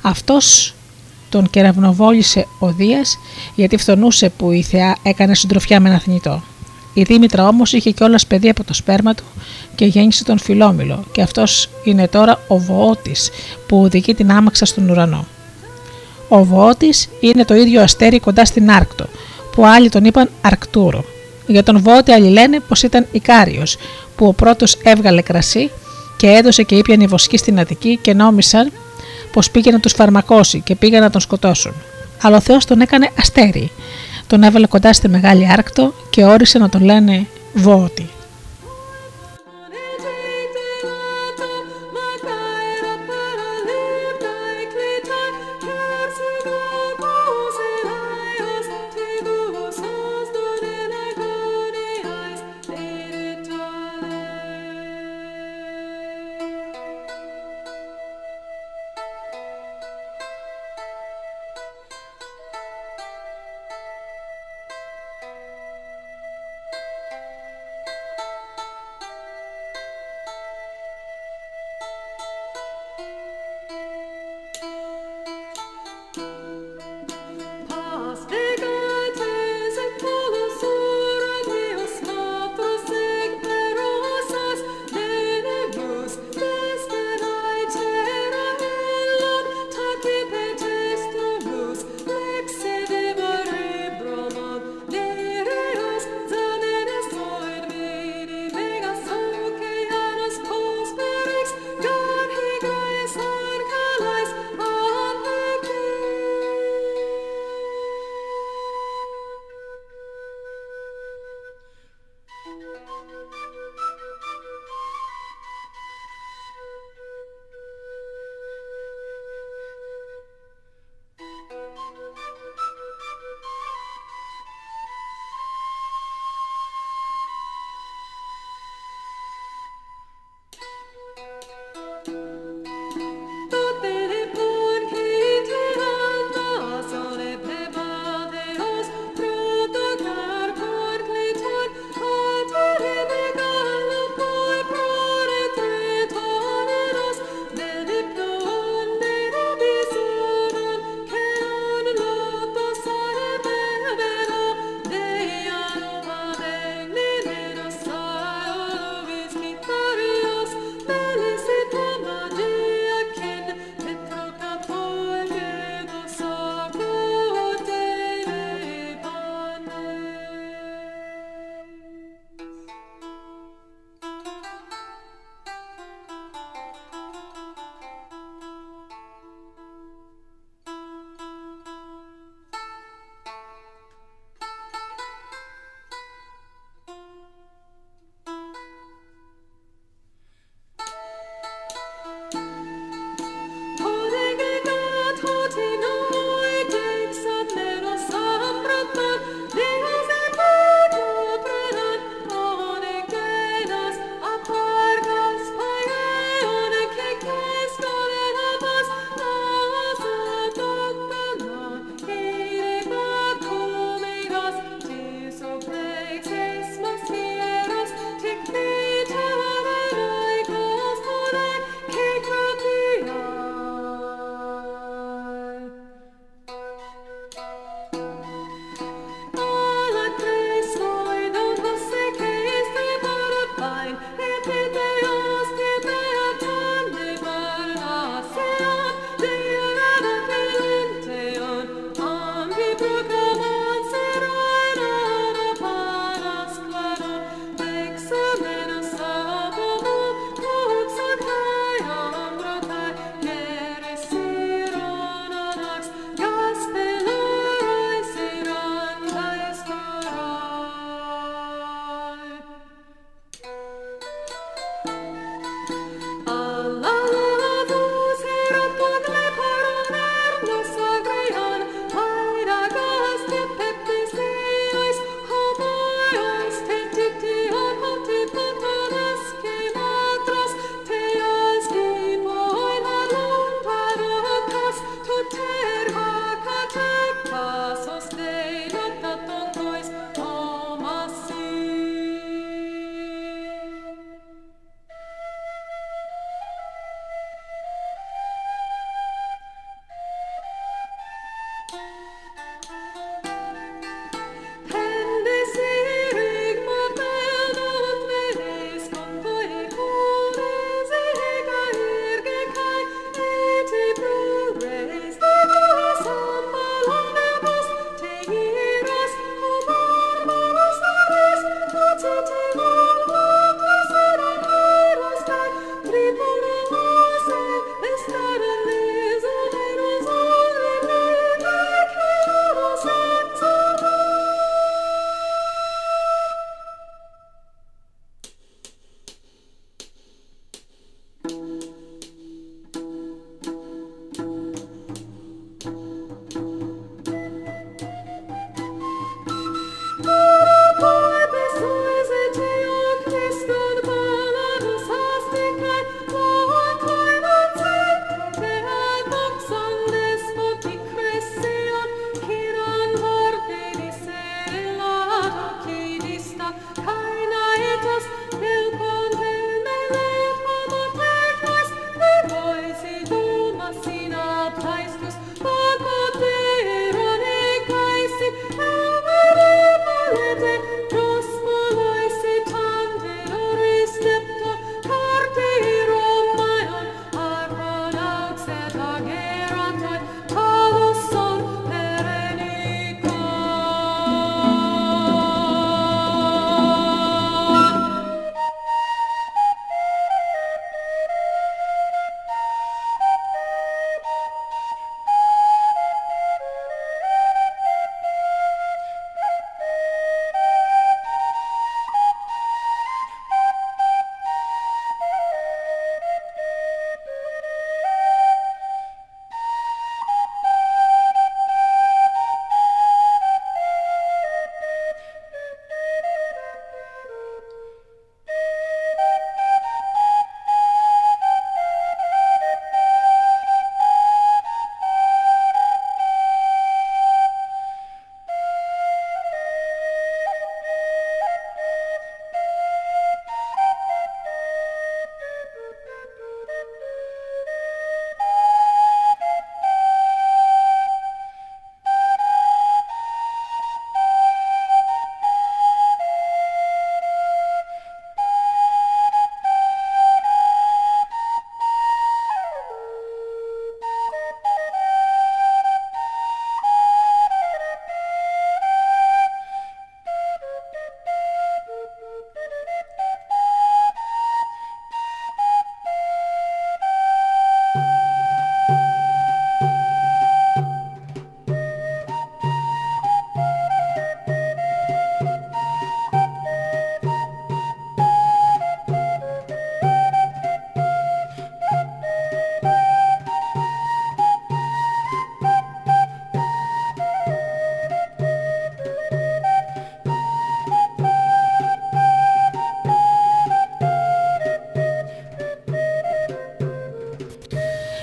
Αυτός τον κεραυνοβόλησε ο Δίας γιατί φθονούσε που η Θεά έκανε συντροφιά με ένα θνητό. Η Δήμητρα όμως είχε κιόλας παιδί από το σπέρμα του και γέννησε τον Φιλόμιλο και αυτός είναι τώρα ο Βοότης που οδηγεί την άμαξα στον ουρανό. Ο Βοότης είναι το ίδιο αστέρι κοντά στην Άρκτο που άλλοι τον είπαν Αρκτούρο. Για τον Βότη άλλοι λένε πως ήταν Ικάριος, που ο πρώτος έβγαλε κρασί και έδωσε και ήπιαν βοσκή στην Αττική και νόμισαν πως πήγε να τους φαρμακώσει και πήγαν να τον σκοτώσουν. Αλλά ο Θεός τον έκανε αστέρι. Τον έβαλε κοντά στη μεγάλη Άρκτο και όρισε να τον λένε Βότη.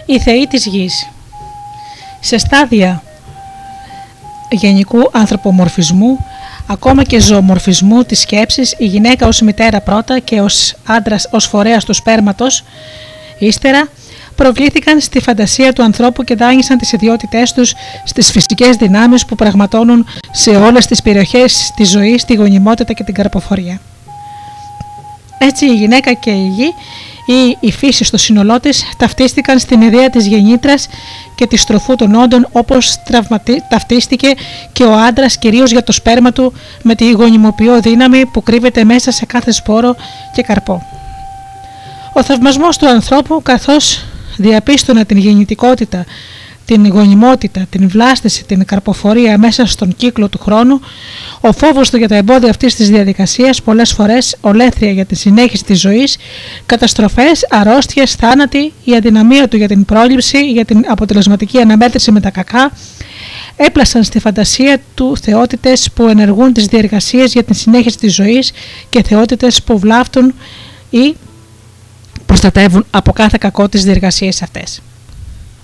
Οι θεοί της γης. Σε στάδια γενικού ανθρωπομορφισμού, ακόμα και ζωομορφισμού της σκέψης, η γυναίκα ως μητέρα πρώτα και ως άντρας ως φορέας του σπέρματος, ύστερα προβλήθηκαν στη φαντασία του ανθρώπου και δάγνησαν τις ιδιότητές τους στις φυσικές δυνάμεις που πραγματώνουν σε όλες τις περιοχές της ζωής, τη γονιμότητα και την καρποφορία. Έτσι η γυναίκα και η γη ή η φύση στο σύνολό της ταυτίστηκαν στην ιδέα της γεννήτρας και της στροφού των όντων όπως ταυτίστηκε και ο άντρας κυρίως για το σπέρμα του με τη γονιμοποιώ δύναμη που κρύβεται μέσα σε κάθε σπόρο και καρπό. Ο θαυμασμός του ανθρώπου καθώς διαπίστωνα την γεννητικότητα, την γονιμότητα, την βλάστηση, την καρποφορία μέσα στον κύκλο του χρόνου, ο φόβος του για τα εμπόδια αυτής της διαδικασίας πολλές φορές ολέθρια για τη συνέχιση της ζωής, καταστροφές, αρρώστιες, θάνατοι, η αδυναμία του για την πρόληψη, για την αποτελεσματική αναμέτρηση με τα κακά, έπλασαν στη φαντασία του θεότητες που ενεργούν τις διεργασίες για την συνέχιση της ζωής και θεότητες που βλάφτουν ή προστατεύουν από κάθε κακό τις διεργασίες αυτές.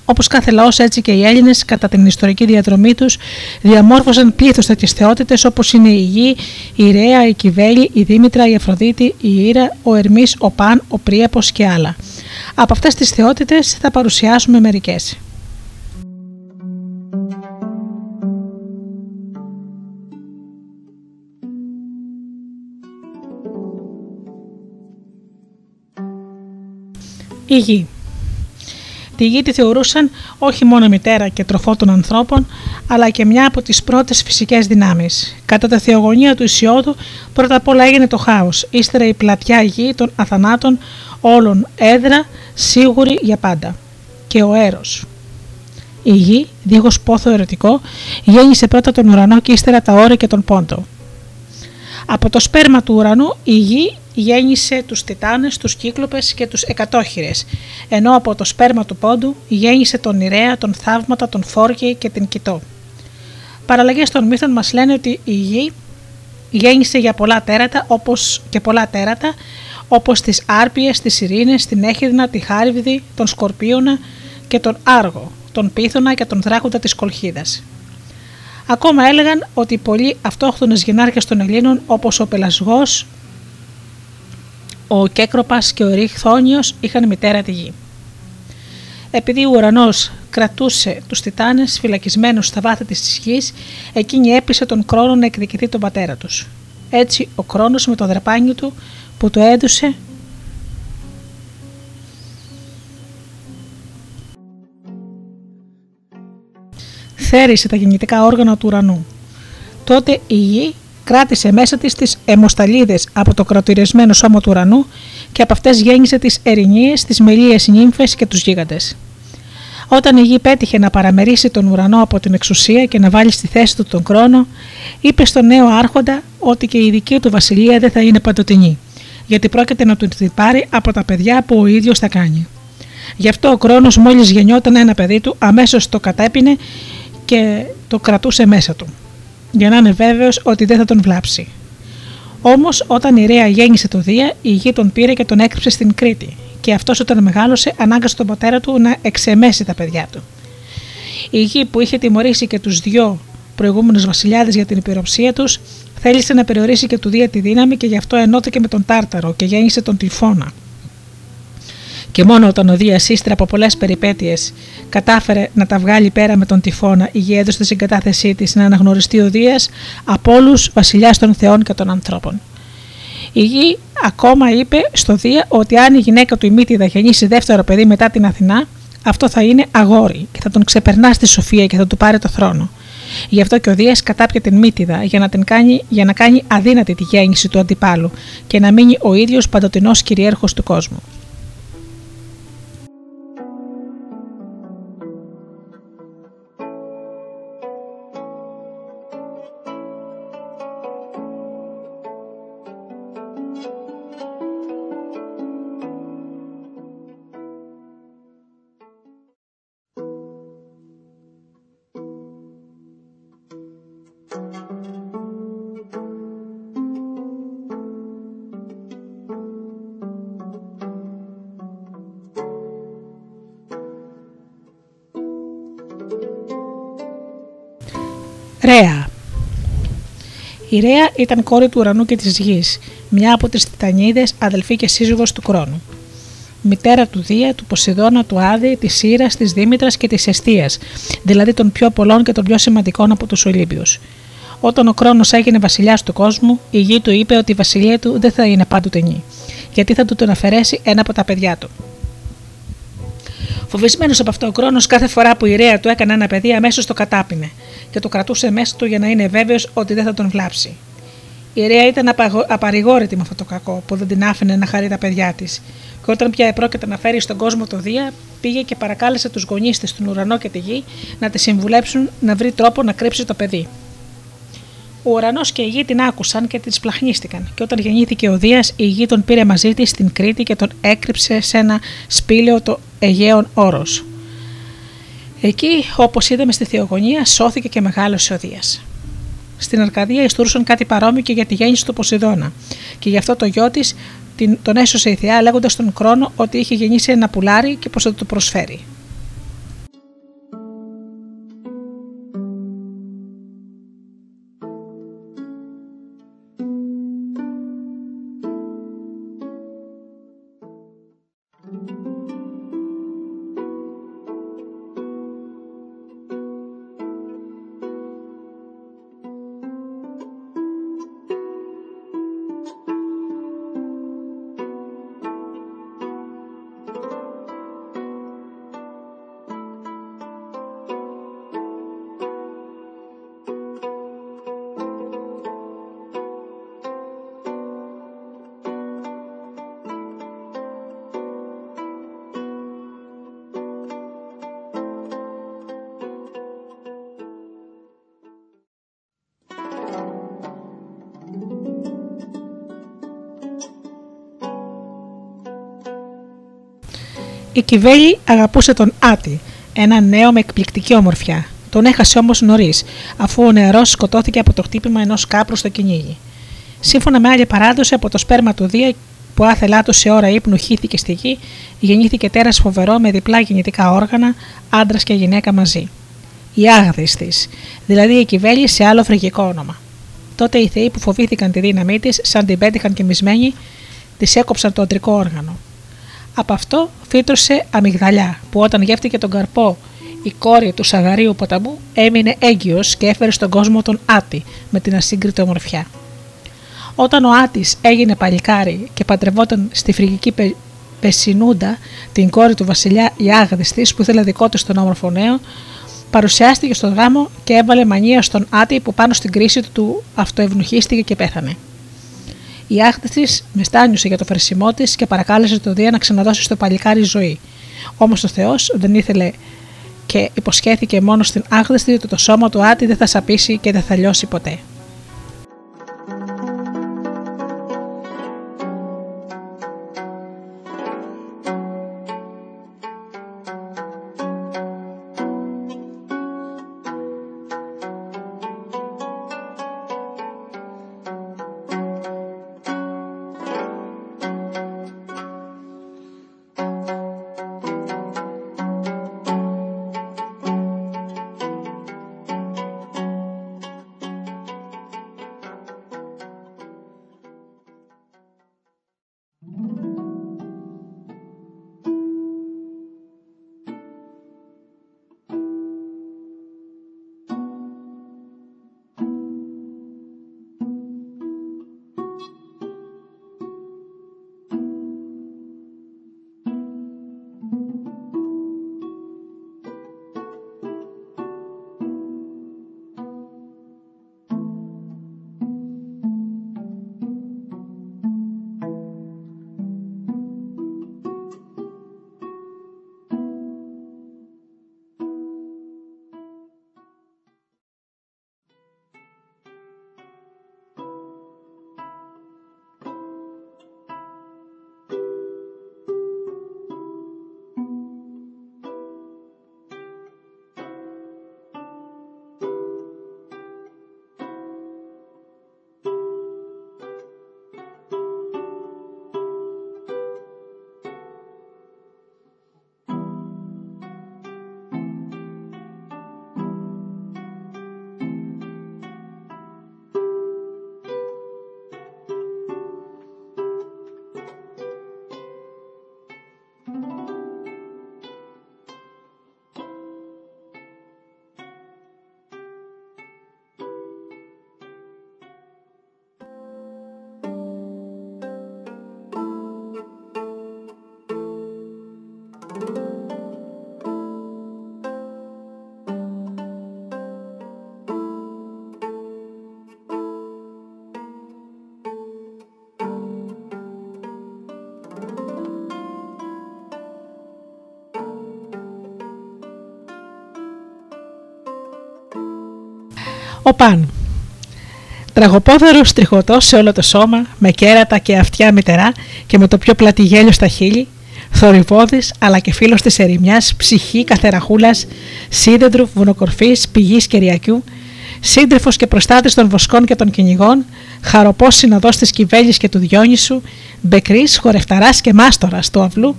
Όπως κάθε λαός, έτσι και οι Έλληνες, κατά την ιστορική διαδρομή τους, διαμόρφωσαν πλήθος τέτοιες θεότητες όπως είναι η Γη, η Ρέα, η Κιβέλη, η Δήμητρα, η Αφροδίτη, η Ήρα, ο Ερμής, ο Παν, ο Πρίαπος και άλλα. Από αυτές τις θεότητες θα παρουσιάσουμε μερικές. Η Γη Τη γη τη θεωρούσαν όχι μόνο μητέρα και τροφό των ανθρώπων, αλλά και μια από τις πρώτες φυσικές δυνάμεις. Κατά τα θεογονία του Ισιώδου, πρώτα απ' όλα έγινε το χάος, ύστερα η πλατιά γη των αθανάτων όλων έδρα, σίγουρη για πάντα. Και ο έρος. Η γη, δίχως πόθο ερωτικό, γέννησε πρώτα τον ουρανό και ύστερα τα όρη και τον πόντο. Από το σπέρμα του ουρανού η γη γέννησε τους τιτάνες, τους κύκλοπες και τους εκατόχειρες, ενώ από το σπέρμα του πόντου γέννησε τον Ιρέα, τον Θαύματα, τον Φόρκη και την Κιτό. Παραλλαγές των μύθων μας λένε ότι η γη γέννησε για πολλά τέρατα όπως και πολλά τέρατα όπως τις Άρπιες, τις Ειρήνες, την Έχιδνα, τη Χάριβδη, τον Σκορπίωνα και τον Άργο, τον Πίθωνα και τον Δράκοντα της Κολχίδας. Ακόμα έλεγαν ότι πολλοί αυτόχθονες γενάρχες των Ελλήνων όπως ο Πελασγός, ο Κέκροπας και ο Ριχθόνιος είχαν μητέρα τη γη. Επειδή ο ουρανός κρατούσε τους τιτάνες φυλακισμένους στα βάθη της γης, εκείνη έπεισε τον Κρόνο να εκδικηθεί τον πατέρα τους. Έτσι ο Κρόνος με το δραπάνιο του που το έδουσε θέρισε τα γεννητικά όργανα του ουρανού. Τότε η γη κράτησε μέσα της τις αιμοσταλίδες από το κρατηρισμένο σώμα του ουρανού και από αυτές γέννησε τις ερηνίες, τις μελίες νύμφες και τους γίγαντες. Όταν η γη πέτυχε να παραμερίσει τον ουρανό από την εξουσία και να βάλει στη θέση του τον χρόνο, είπε στον νέο άρχοντα ότι και η δική του βασιλεία δεν θα είναι παντοτινή, γιατί πρόκειται να του την πάρει από τα παιδιά που ο ίδιος θα κάνει. Γι' αυτό ο χρόνος, μόλις γεννιόταν ένα παιδί του, αμέσως το κατέπινε και το κρατούσε μέσα του για να είναι βέβαιος ότι δεν θα τον βλάψει. Όμως, όταν η Ρέα γέννησε το Δία, η γη τον πήρε και τον έκρυψε στην Κρήτη, και αυτός όταν μεγάλωσε ανάγκασε τον πατέρα του να εξεμέσει τα παιδιά του. Η γη που είχε τιμωρήσει και τους δυο προηγούμενους βασιλιάδες για την υπηροψία τους, θέλησε να περιορίσει και του Δία τη δύναμη και γι' αυτό ενώθηκε με τον Τάρταρο και γέννησε τον Τυφώνα, και μόνο όταν ο Δίας ύστερα από πολλές περιπέτειες κατάφερε να τα βγάλει πέρα με τον τυφώνα, η γη έδωσε τη συγκατάθεσή της να αναγνωριστεί ο Δίας από όλους βασιλιά των Θεών και των ανθρώπων. Η γη ακόμα είπε στο Δία ότι αν η γυναίκα του η Μύτιδα γεννήσει δεύτερο παιδί μετά την Αθηνά, αυτό θα είναι αγόρι και θα τον ξεπερνά στη σοφία και θα του πάρει το θρόνο. Γι' αυτό και ο Δίας κατάπια την Μύτιδα για να, την κάνει, για να κάνει αδύνατη τη γέννηση του αντιπάλου και να μείνει ο ίδιος παντοτινός κυριέρχος του κόσμου. Ρέα. Η Ρέα ήταν κόρη του ουρανού και της γης, μια από τις Τιτανίδες, αδελφή και σύζυγος του Κρόνου. Μητέρα του Δία, του Ποσειδώνα, του Άδη, της Σύρα, της Δήμητρας και της Εστίας, δηλαδή των πιο πολλών και των πιο σημαντικών από τους Ολύμπιους. Όταν ο Κρόνος έγινε βασιλιάς του κόσμου, η γη του είπε ότι η βασιλεία του δεν θα είναι πάντοτε νη, γιατί θα του τον αφαιρέσει ένα από τα παιδιά του. Φοβισμένος από αυτό, ο Κρόνο κάθε φορά που η ρέα του έκανε ένα παιδί, αμέσως το κατάπινε και το κρατούσε μέσα του για να είναι βέβαιος ότι δεν θα τον βλάψει. Η Ρέα ήταν απαρηγόρητη με αυτό το κακό που δεν την άφηνε να χαρεί τα παιδιά της. Και όταν πια επρόκειται να φέρει στον κόσμο το Δία, πήγε και παρακάλεσε τους γονείς της στον ουρανό και τη γη να τη συμβουλέψουν να βρει τρόπο να κρύψει το παιδί. Ο ουρανός και η γη την άκουσαν και τη πλαχνίστηκαν. Και όταν γεννήθηκε ο Δίας, η γη τον πήρε μαζί της στην Κρήτη και τον έκρυψε σε ένα σπήλαιο το Αιγαίων Όρος. Εκεί, όπως είδαμε στη Θεογονία, σώθηκε και μεγάλωσε ο Δίας. Στην Αρκαδία ιστούσαν κάτι παρόμοιο και για τη γέννηση του Ποσειδώνα. Και γι' αυτό το γιο της τον έσωσε η Θεά λέγοντας τον χρόνο ότι είχε γεννήσει ένα πουλάρι και πως θα το προσφέρει. Η Κιβέλη αγαπούσε τον Άτι, ένα νέο με εκπληκτική ομορφιά. Τον έχασε όμως νωρίς, αφού ο νεαρός σκοτώθηκε από το χτύπημα ενός κάπρου στο κυνήγι. Σύμφωνα με άλλη παράδοση, από το σπέρμα του Δία που άθελά του σε ώρα ύπνου χύθηκε στη γη, γεννήθηκε τέρας φοβερό με διπλά γεννητικά όργανα, άντρας και γυναίκα μαζί. Η άγδη της, δηλαδή η Κιβέλη σε άλλο φρυγικό όνομα. Τότε οι θεοί που φοβήθηκαν τη δύναμή της, σαν την πέτυχαν και μισμένοι, της έκοψαν το αντρικό όργανο. Από αυτό φύτρωσε αμυγδαλιά, που όταν γεύτηκε τον καρπό η κόρη του Σαγαρίου ποταμού έμεινε έγκυος και έφερε στον κόσμο τον Άτη με την ασύγκριτη ομορφιά. Όταν ο Άτης έγινε παλικάρι και παντρευόταν στη φρυγική Πε... Πεσινούντα, την κόρη του βασιλιά Ιάγδης της που ήθελε δικό της τον όμορφο νέο, παρουσιάστηκε στον γάμο και έβαλε μανία στον Άτη που πάνω στην κρίση του αυτοευνοχίστηκε και πέθανε. Η άχτη της μεστάνιουσε για το φερσιμό της και παρακάλεσε το Δία να ξαναδώσει στο παλικάρι ζωή. Όμως ο Θεός δεν ήθελε και υποσχέθηκε μόνο στην άχδεστη ότι το σώμα του Άτη δεν θα σαπίσει και δεν θα λιώσει ποτέ. Ο Παν. Τραγωπόδερο τριχωτός σε όλο το σώμα, με κέρατα και αυτιά μητερά και με το πιο πλατή γέλιο στα χείλη, θορυβόδη αλλά και φίλος της ερημιάς, ψυχή καθεραχούλας, σίδεντρου, βουνοκορφής, πηγής κεριακιού, σύντρεφο και προστάτης των βοσκών και των κυνηγών, χαροπός συνοδός της Κιβέλη και του Διόνυσου, μπεκρής, χορευταράς και μάστορας του αυλού,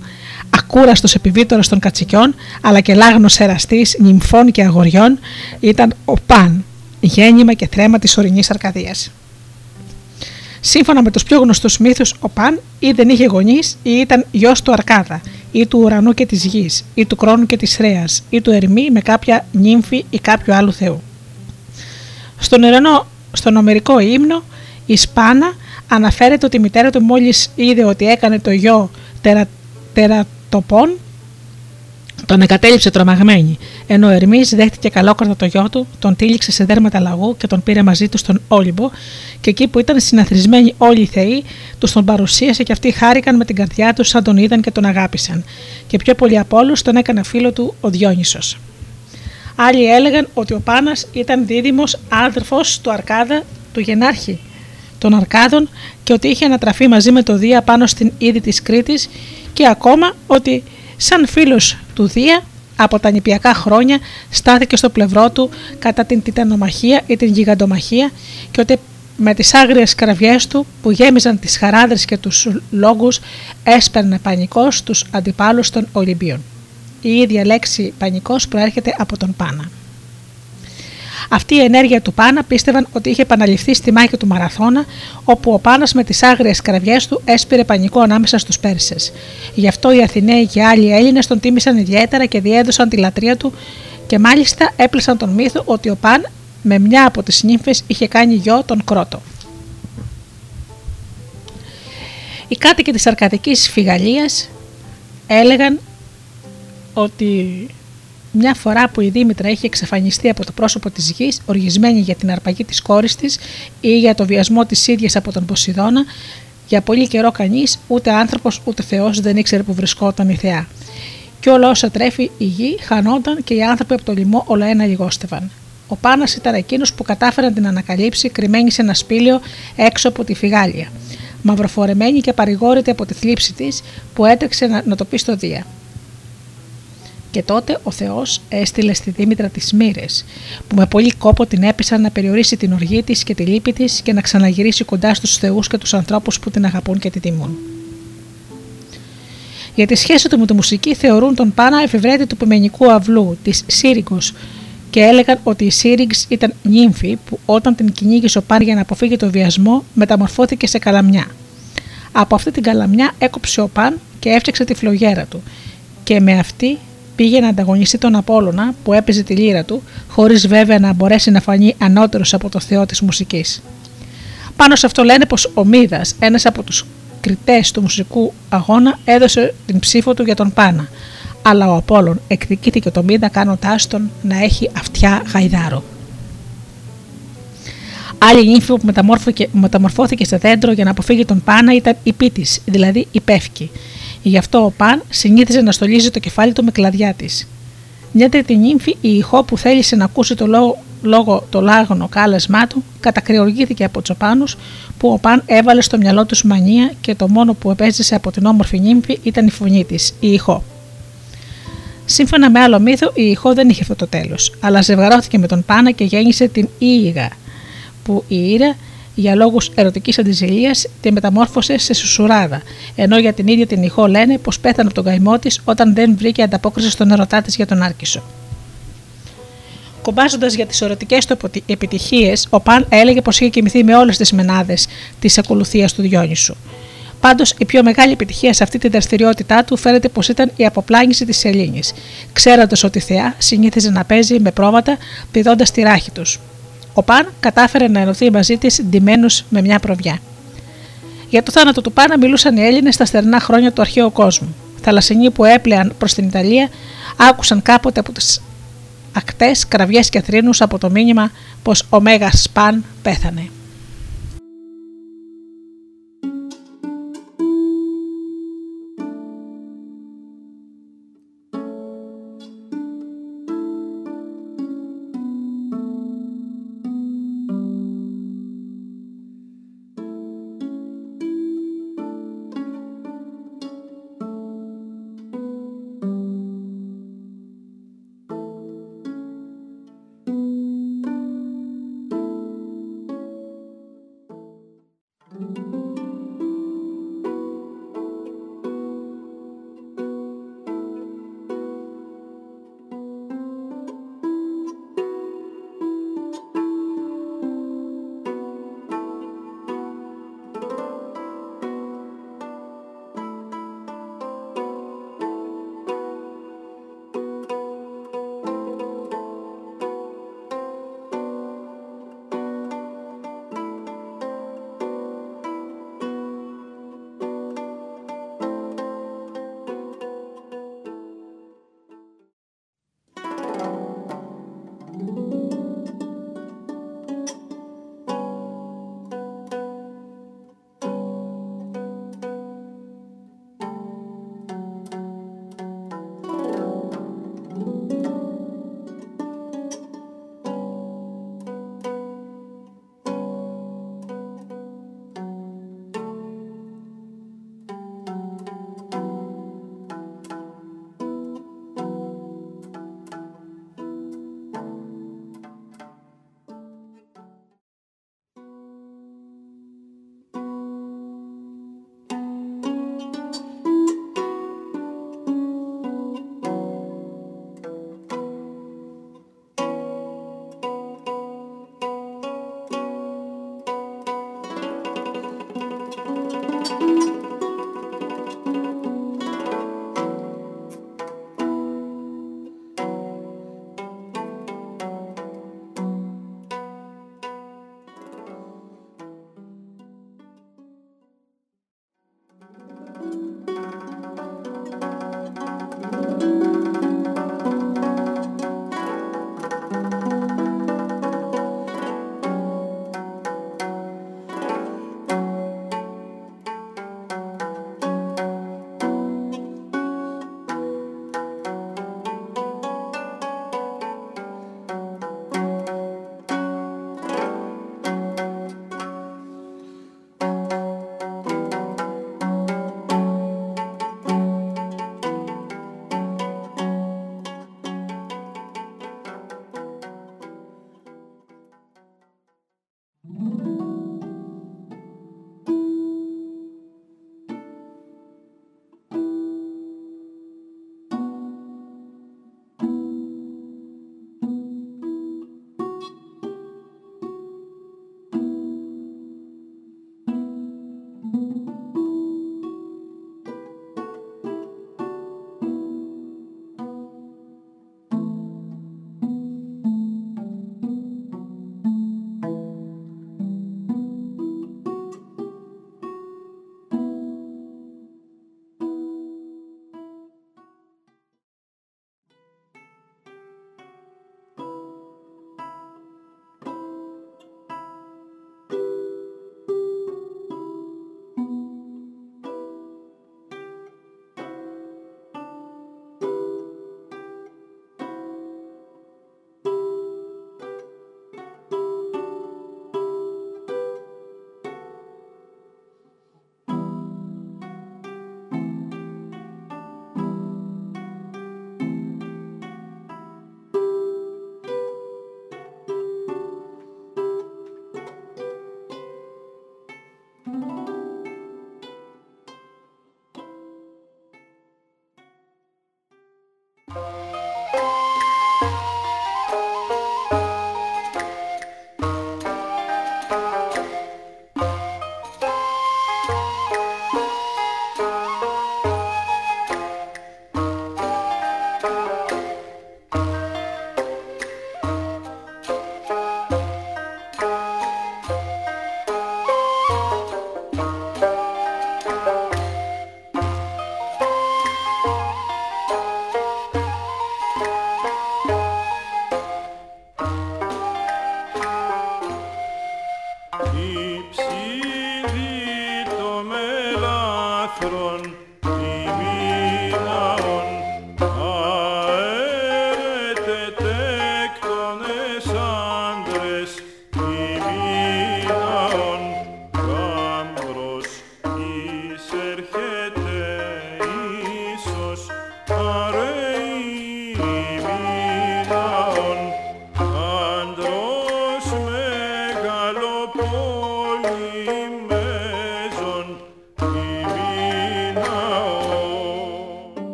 ακούραστος επιβίτορο των κατσικιών, αλλά και λάγνος εραστής νυμφών και αγοριών, ήταν ο Παν, γέννημα και θρέμα της ορεινής Αρκαδίας. Σύμφωνα με τους πιο γνωστούς μύθους, ο Παν ή δεν είχε γονείς ή ήταν γιος του Αρκάδα, ή του ουρανού και της γης, ή του κρόνου και της Ρέας, ή του Ερμή με κάποια νύμφη ή κάποιου άλλου θεού. Στον, ερενό, στον ομερικό ύμνο, η Σπάνα αναφέρεται ότι η μητέρα του μόλις είδε ότι έκανε το γιο τερα, τερατοπών, τον εγκατέλειψε τρομαγμένη, ενώ ο Ερμής δέχτηκε καλόκαρτα το γιο του, τον τύλιξε σε δέρματα λαγού και τον πήρε μαζί του στον Όλυμπο, και εκεί που ήταν συναθρισμένοι όλοι οι θεοί, τους τον παρουσίασε και αυτοί χάρηκαν με την καρδιά τους σαν τον είδαν και τον αγάπησαν. Και πιο πολύ από όλους τον έκανε φίλο του ο Διόνυσος. Άλλοι έλεγαν ότι ο Πάνας ήταν δίδυμος άδερφος του Αρκάδα του Γενάρχη των Αρκάδων και ότι είχε ανατραφεί μαζί με το Δία πάνω στην είδη της Κρήτης και ακόμα ότι σαν φίλος του Δία από τα νηπιακά χρόνια στάθηκε στο πλευρό του κατά την τιτανομαχία ή την γιγαντομαχία και ότι με τις άγριες κραυγές του που γέμιζαν τις χαράδρες και τους λόγους έσπερνε πανικός τους αντιπάλους των Ολυμπίων. Η ίδια λέξη πανικός προέρχεται από τον Πάνα. Αυτή η ενέργεια του Πάνα πίστευαν ότι είχε επαναληφθεί στη μάχη του Μαραθώνα, όπου ο Πάνας με τις άγριες κραυγές του έσπηρε πανικό ανάμεσα στους Πέρσες. Γι' αυτό οι Αθηναίοι και άλλοι Έλληνες τον τίμησαν ιδιαίτερα και διέδωσαν τη λατρεία του και μάλιστα έπλεσαν τον μύθο ότι ο Παν με μια από τις νύμφες είχε κάνει γιο τον Κρότο. Οι κάτοικοι της Αρκαδικής Φιγαλίας έλεγαν ότι μια φορά που η Δήμητρα είχε εξαφανιστεί από το πρόσωπο της γης, οργισμένη για την αρπαγή της κόρης της ή για το βιασμό της ίδιας από τον Ποσειδώνα, για πολύ καιρό κανείς, ούτε άνθρωπος ούτε Θεός δεν ήξερε που βρισκόταν η Θεά. Και όλα όσα τρέφει η γη χανόταν και οι άνθρωποι από το λοιμό όλα ένα λιγόστευαν. Ο Πάνας ήταν εκείνος που κατάφερε να την ανακαλύψει κρυμμένη σε ένα σπήλαιο έξω από τη φυγάλια, μαυροφορεμένη και παρηγόρητη από τη θλίψη της που έτρεξε να, να το πει στο Δία. Και τότε ο Θεός έστειλε στη Δήμητρα τις μοίρες, που με πολύ κόπο την έπεισαν να περιορίσει την οργή της και τη λύπη της και να ξαναγυρίσει κοντά στους Θεούς και τους ανθρώπους που την αγαπούν και τη τιμούν. Για τη σχέση του με τη μουσική θεωρούν τον Πάνα εφευρέτη του ποιμενικού αυλού, της Σύριγκο, και έλεγαν ότι η Σύριγκ ήταν νύμφη που όταν την κυνήγησε ο Πάν για να αποφύγει το βιασμό μεταμορφώθηκε σε καλαμιά. Από αυτή την καλαμιά έκοψε ο Παν και έφτιαξε τη φλογέρα του και με αυτή πήγε να ανταγωνιστεί τον Απόλλωνα που έπαιζε τη λύρα του, χωρίς βέβαια να μπορέσει να φανεί ανώτερος από το θεό της μουσικής. Πάνω σε αυτό λένε πως ο Μίδας, ένας από τους κριτές του μουσικού αγώνα, έδωσε την ψήφο του για τον Πάνα. Αλλά ο Απόλλων εκδικήθηκε τον Μίδα κάνοντάς τον να έχει αυτιά γαϊδάρο. Άλλη νύμφη που μεταμορφώθηκε σε δέντρο για να αποφύγει τον Πάνα ήταν η Πίτης, δηλαδή η Πεύκη. Γι' αυτό ο Παν συνήθιζε να στολίζει το κεφάλι του με κλαδιά της. Μια τρίτη νύμφη, η ηχό που θέλησε να ακούσει το λόγο, λόγο το λάγνο κάλεσμά του, κατακριοργήθηκε από τους οπάνου που ο Παν έβαλε στο μυαλό του μανία και το μόνο που επέζησε από την όμορφη νύμφη ήταν η φωνή της, η ηχό. Σύμφωνα με άλλο μύθο, η ηχό δεν είχε αυτό το τέλος, αλλά ζευγαρώθηκε με τον Πάνα και γέννησε την Ήγα, που η Ήρα για λόγους ερωτικής αντιζηλία τη μεταμόρφωσε σε σουσουράδα, ενώ για την ίδια την ηχό λένε πως πέθανε από τον καημό της όταν δεν βρήκε ανταπόκριση στον ερωτά της για τον Άρκισο. Κομπάζοντα για τις ερωτικές του επιτυχίες, ο Παν έλεγε πως είχε κοιμηθεί με όλες τις μενάδες της ακολουθίας του Διόνυσου. Πάντως, η πιο μεγάλη επιτυχία σε αυτή τη δραστηριότητά του φαίνεται πως ήταν η αποπλάγηση της Σελήνης, ξέροντας ότι η Θεά συνήθιζε να παίζει με πρόβατα, πηδώντας τη ράχη τους. Ο Παν κατάφερε να ενωθεί μαζί της ντυμένους με μια προβιά. Για το θάνατο του Πάνα μιλούσαν οι Έλληνες στα στερνά χρόνια του αρχαίου κόσμου. Θαλασσινοί που έπλεαν προς την Ιταλία άκουσαν κάποτε από τις ακτές κραυγές και θρήνου από το μήνυμα πως ο Μέγας Παν πέθανε.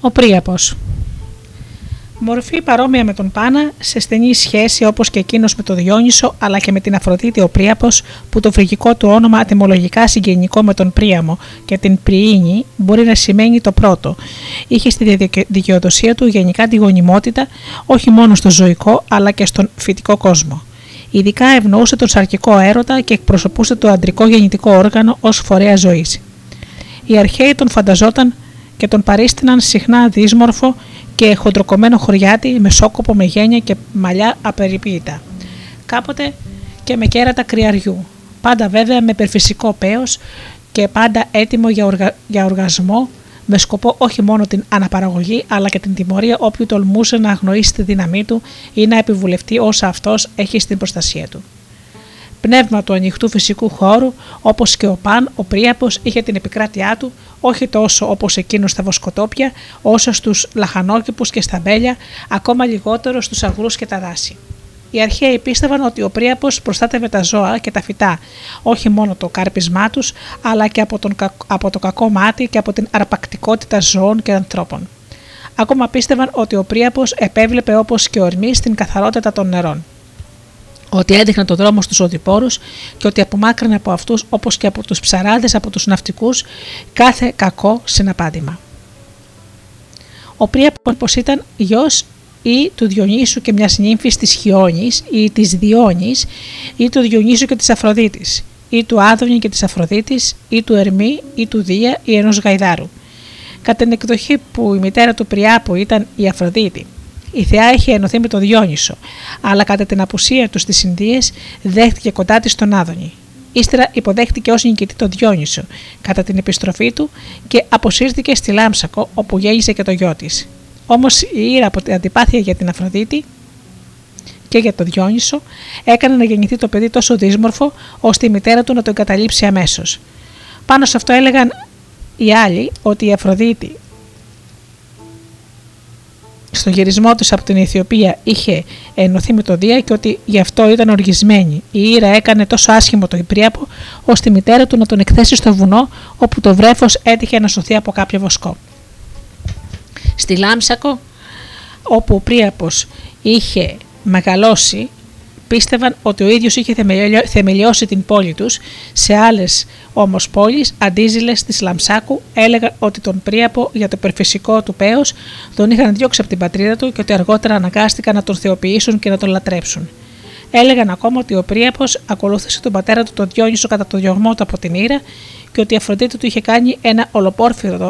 Ο Πρίαπος Μορφή παρόμοια με τον Πάνα, σε στενή σχέση όπως και εκείνος με τον Διόνυσο αλλά και με την Αφροδίτη ο Πρίαπος που το φρυγικό του όνομα ατιμολογικά συγγενικό με τον Πρίαμο και την Πριήνη μπορεί να σημαίνει το πρώτο. Είχε στη δικαιοδοσία του γενικά τη γονιμότητα όχι μόνο στο ζωικό αλλά και στον φυτικό κόσμο. Ειδικά ευνοούσε τον σαρκικό έρωτα και εκπροσωπούσε το αντρικό γεννητικό όργανο ως φορέα ζωής. Οι αρχαίοι τον φανταζόταν και τον παρίστηναν συχνά δύσμορφο και χοντροκομμένο χωριάτι με σόκοπο με γένια και μαλλιά απεριποίητα. Κάποτε και με κέρατα κρυαριού. Πάντα βέβαια με περφυσικό πέος και πάντα έτοιμο για, για οργασμό με σκοπό όχι μόνο την αναπαραγωγή αλλά και την τιμωρία όποιου τολμούσε να αγνοήσει τη δύναμή του ή να επιβουλευτεί όσα αυτός έχει στην προστασία του πνεύμα του ανοιχτού φυσικού χώρου, όπως και ο Παν, ο Πρίαπος είχε την επικράτειά του, όχι τόσο όπως εκείνος στα βοσκοτόπια, όσο στους λαχανόκηπου και στα μπέλια, ακόμα λιγότερο στους αγρούς και τα δάση. Οι αρχαίοι πίστευαν ότι ο Πρίαπος προστάτευε τα ζώα και τα φυτά, όχι μόνο το κάρπισμά τους, αλλά και από, τον, από το κακό μάτι και από την αρπακτικότητα ζώων και ανθρώπων. Ακόμα πίστευαν ότι ο Πρίαπος επέβλεπε όπως και ορμή στην καθαρότητα των νερών ότι έδειχνε το δρόμο στους οδηπόρους και ότι απομάκρυνε από αυτούς όπως και από τους ψαράδες, από τους ναυτικούς, κάθε κακό συναπάντημα. Ο Πρίαπος ήταν γιος ή του Διονύσου και μιας νύμφης της Χιόνης ή της Διόνης ή του Διονύσου και της Αφροδίτης ή του Άδωνη και της Αφροδίτης ή του Ερμή ή του Δία ή ενός Γαϊδάρου. Κατά την εκδοχή που η μητέρα του Πριάπου ήταν η Αφροδίτη η θεά είχε ενωθεί με τον Διόνυσο, αλλά κατά την απουσία του στις Ινδίες δέχτηκε κοντά της τον Άδωνη. Ύστερα υποδέχτηκε ως νικητή τον Διόνυσο κατά την επιστροφή του και αποσύρθηκε στη Λάμσακο όπου γέννησε και το γιο της. Όμως η ήρα από την αντιπάθεια για την Αφροδίτη και για τον Διόνυσο έκανε να γεννηθεί το παιδί τόσο δύσμορφο ώστε η μητέρα του να τον καταλήψει αμέσως. Πάνω σε αυτό έλεγαν οι άλλοι ότι η Αφροδίτη στο γυρισμό τους από την Αιθιοπία είχε ενωθεί με το Δία και ότι γι' αυτό ήταν οργισμένη. Η Ήρα έκανε τόσο άσχημο το Ιππρίαπο, ώστε η μητέρα του να τον εκθέσει στο βουνό, όπου το βρέφος έτυχε να σωθεί από κάποιο βοσκό. Στη Λάμσακο, όπου ο Πρίαπος είχε μεγαλώσει, πίστευαν ότι ο ίδιος είχε θεμελιώσει την πόλη τους. Σε άλλες όμως πόλεις, αντίζηλες της Λαμσάκου, έλεγαν ότι τον Πρίαπο για το περφυσικό του πέος τον είχαν διώξει από την πατρίδα του και ότι αργότερα αναγκάστηκαν να τον θεοποιήσουν και να τον λατρέψουν. Έλεγαν ακόμα ότι ο Πρίαπος ακολούθησε τον πατέρα του τον Διόνυσο κατά το διωγμό του από την Ήρα και ότι η Αφροδίτη του είχε κάνει ένα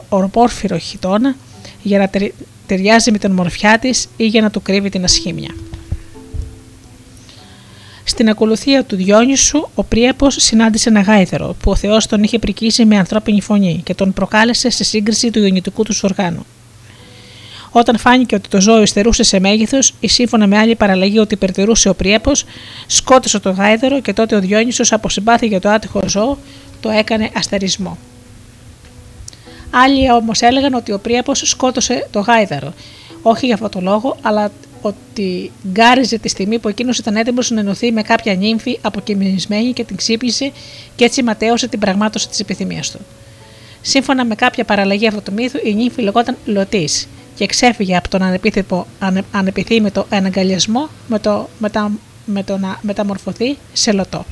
ολοπόρφυρο, χιτόνα για να ταιριάζει με την ομορφιά της ή για να του κρύβει την ασχήμια. Στην ακολουθία του Διόνυσου, ο Πρίαπο συνάντησε ένα γάιδερο που ο Θεός τον είχε πρικήσει με ανθρώπινη φωνή και τον προκάλεσε σε σύγκριση του γεννητικού του οργάνου. Όταν φάνηκε ότι το ζώο υστερούσε σε μέγεθος ή σύμφωνα με άλλη παραλλαγή ότι υπερτερούσε ο Πρίαπο, σκότωσε το γάιδερο και τότε ο Διόνυσος από συμπάθεια για το άτυχο ζώο το έκανε αστερισμό. Άλλοι όμως έλεγαν ότι ο Πρίαπο σκότωσε το γάιδερο, όχι για αυτόν τον λόγο, αλλά ότι γκάριζε τη στιγμή που εκείνος ήταν έτοιμος να ενωθεί με κάποια νύμφη αποκοιμισμένη και την ξύπνησε και έτσι ματέωσε την πραγμάτωση της επιθυμίας του. Σύμφωνα με κάποια παραλλαγή αυτού του μύθου, η νύμφη λεγόταν Λωτής και ξέφυγε από τον ανεπιθύμητο εναγκαλιασμό με το, με το να μεταμορφωθεί σε λωτό.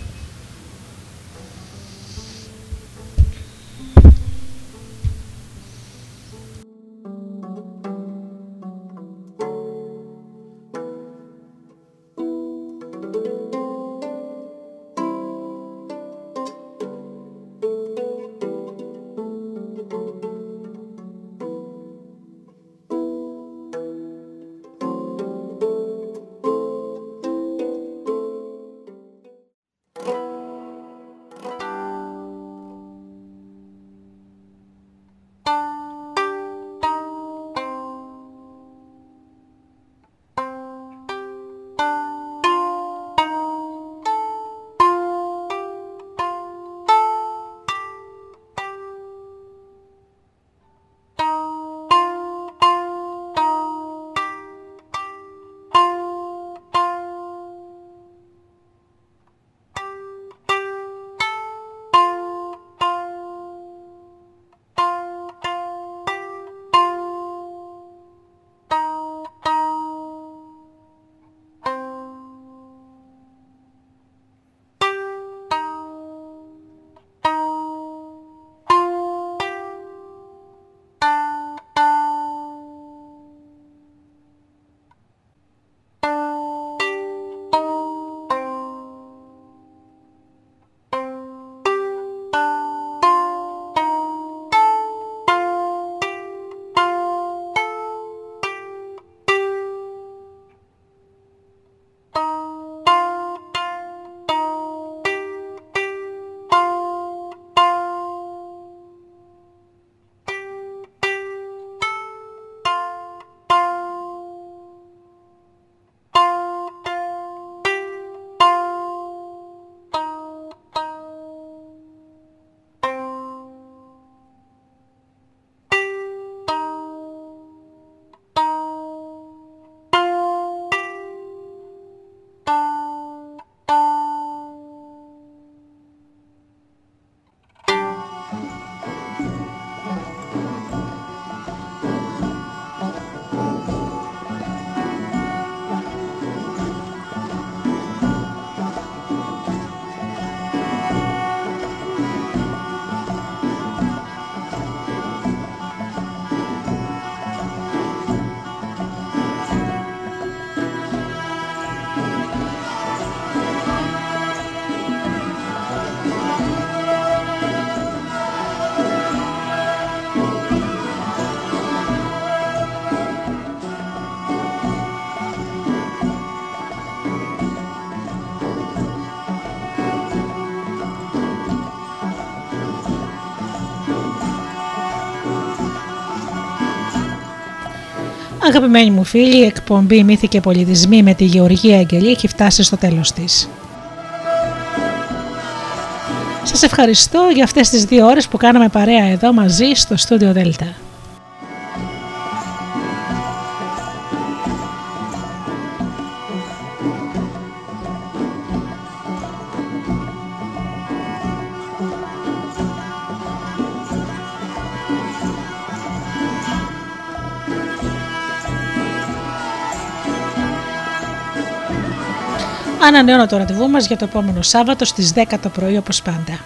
Αγαπημένοι μου φίλοι, η εκπομπή Μύθοι και Πολιτισμοί με τη Γεωργία Αγγελή έχει φτάσει στο τέλος της. Σας ευχαριστώ για αυτές τις δύο ώρες που κάναμε παρέα εδώ μαζί στο στούντιο Δέλτα. Ανανεώνω το ραντεβού μας για το επόμενο Σάββατο στις 10 το πρωί όπως πάντα.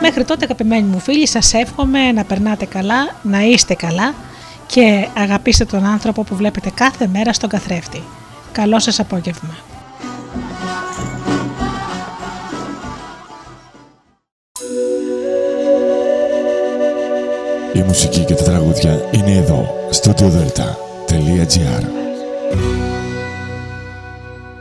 Μέχρι τότε αγαπημένοι μου φίλοι σας εύχομαι να περνάτε καλά, να είστε καλά και αγαπήστε τον άνθρωπο που βλέπετε κάθε μέρα στον καθρέφτη. Καλό σας απόγευμα. Η μουσική και τα τραγούδια είναι εδώ, στο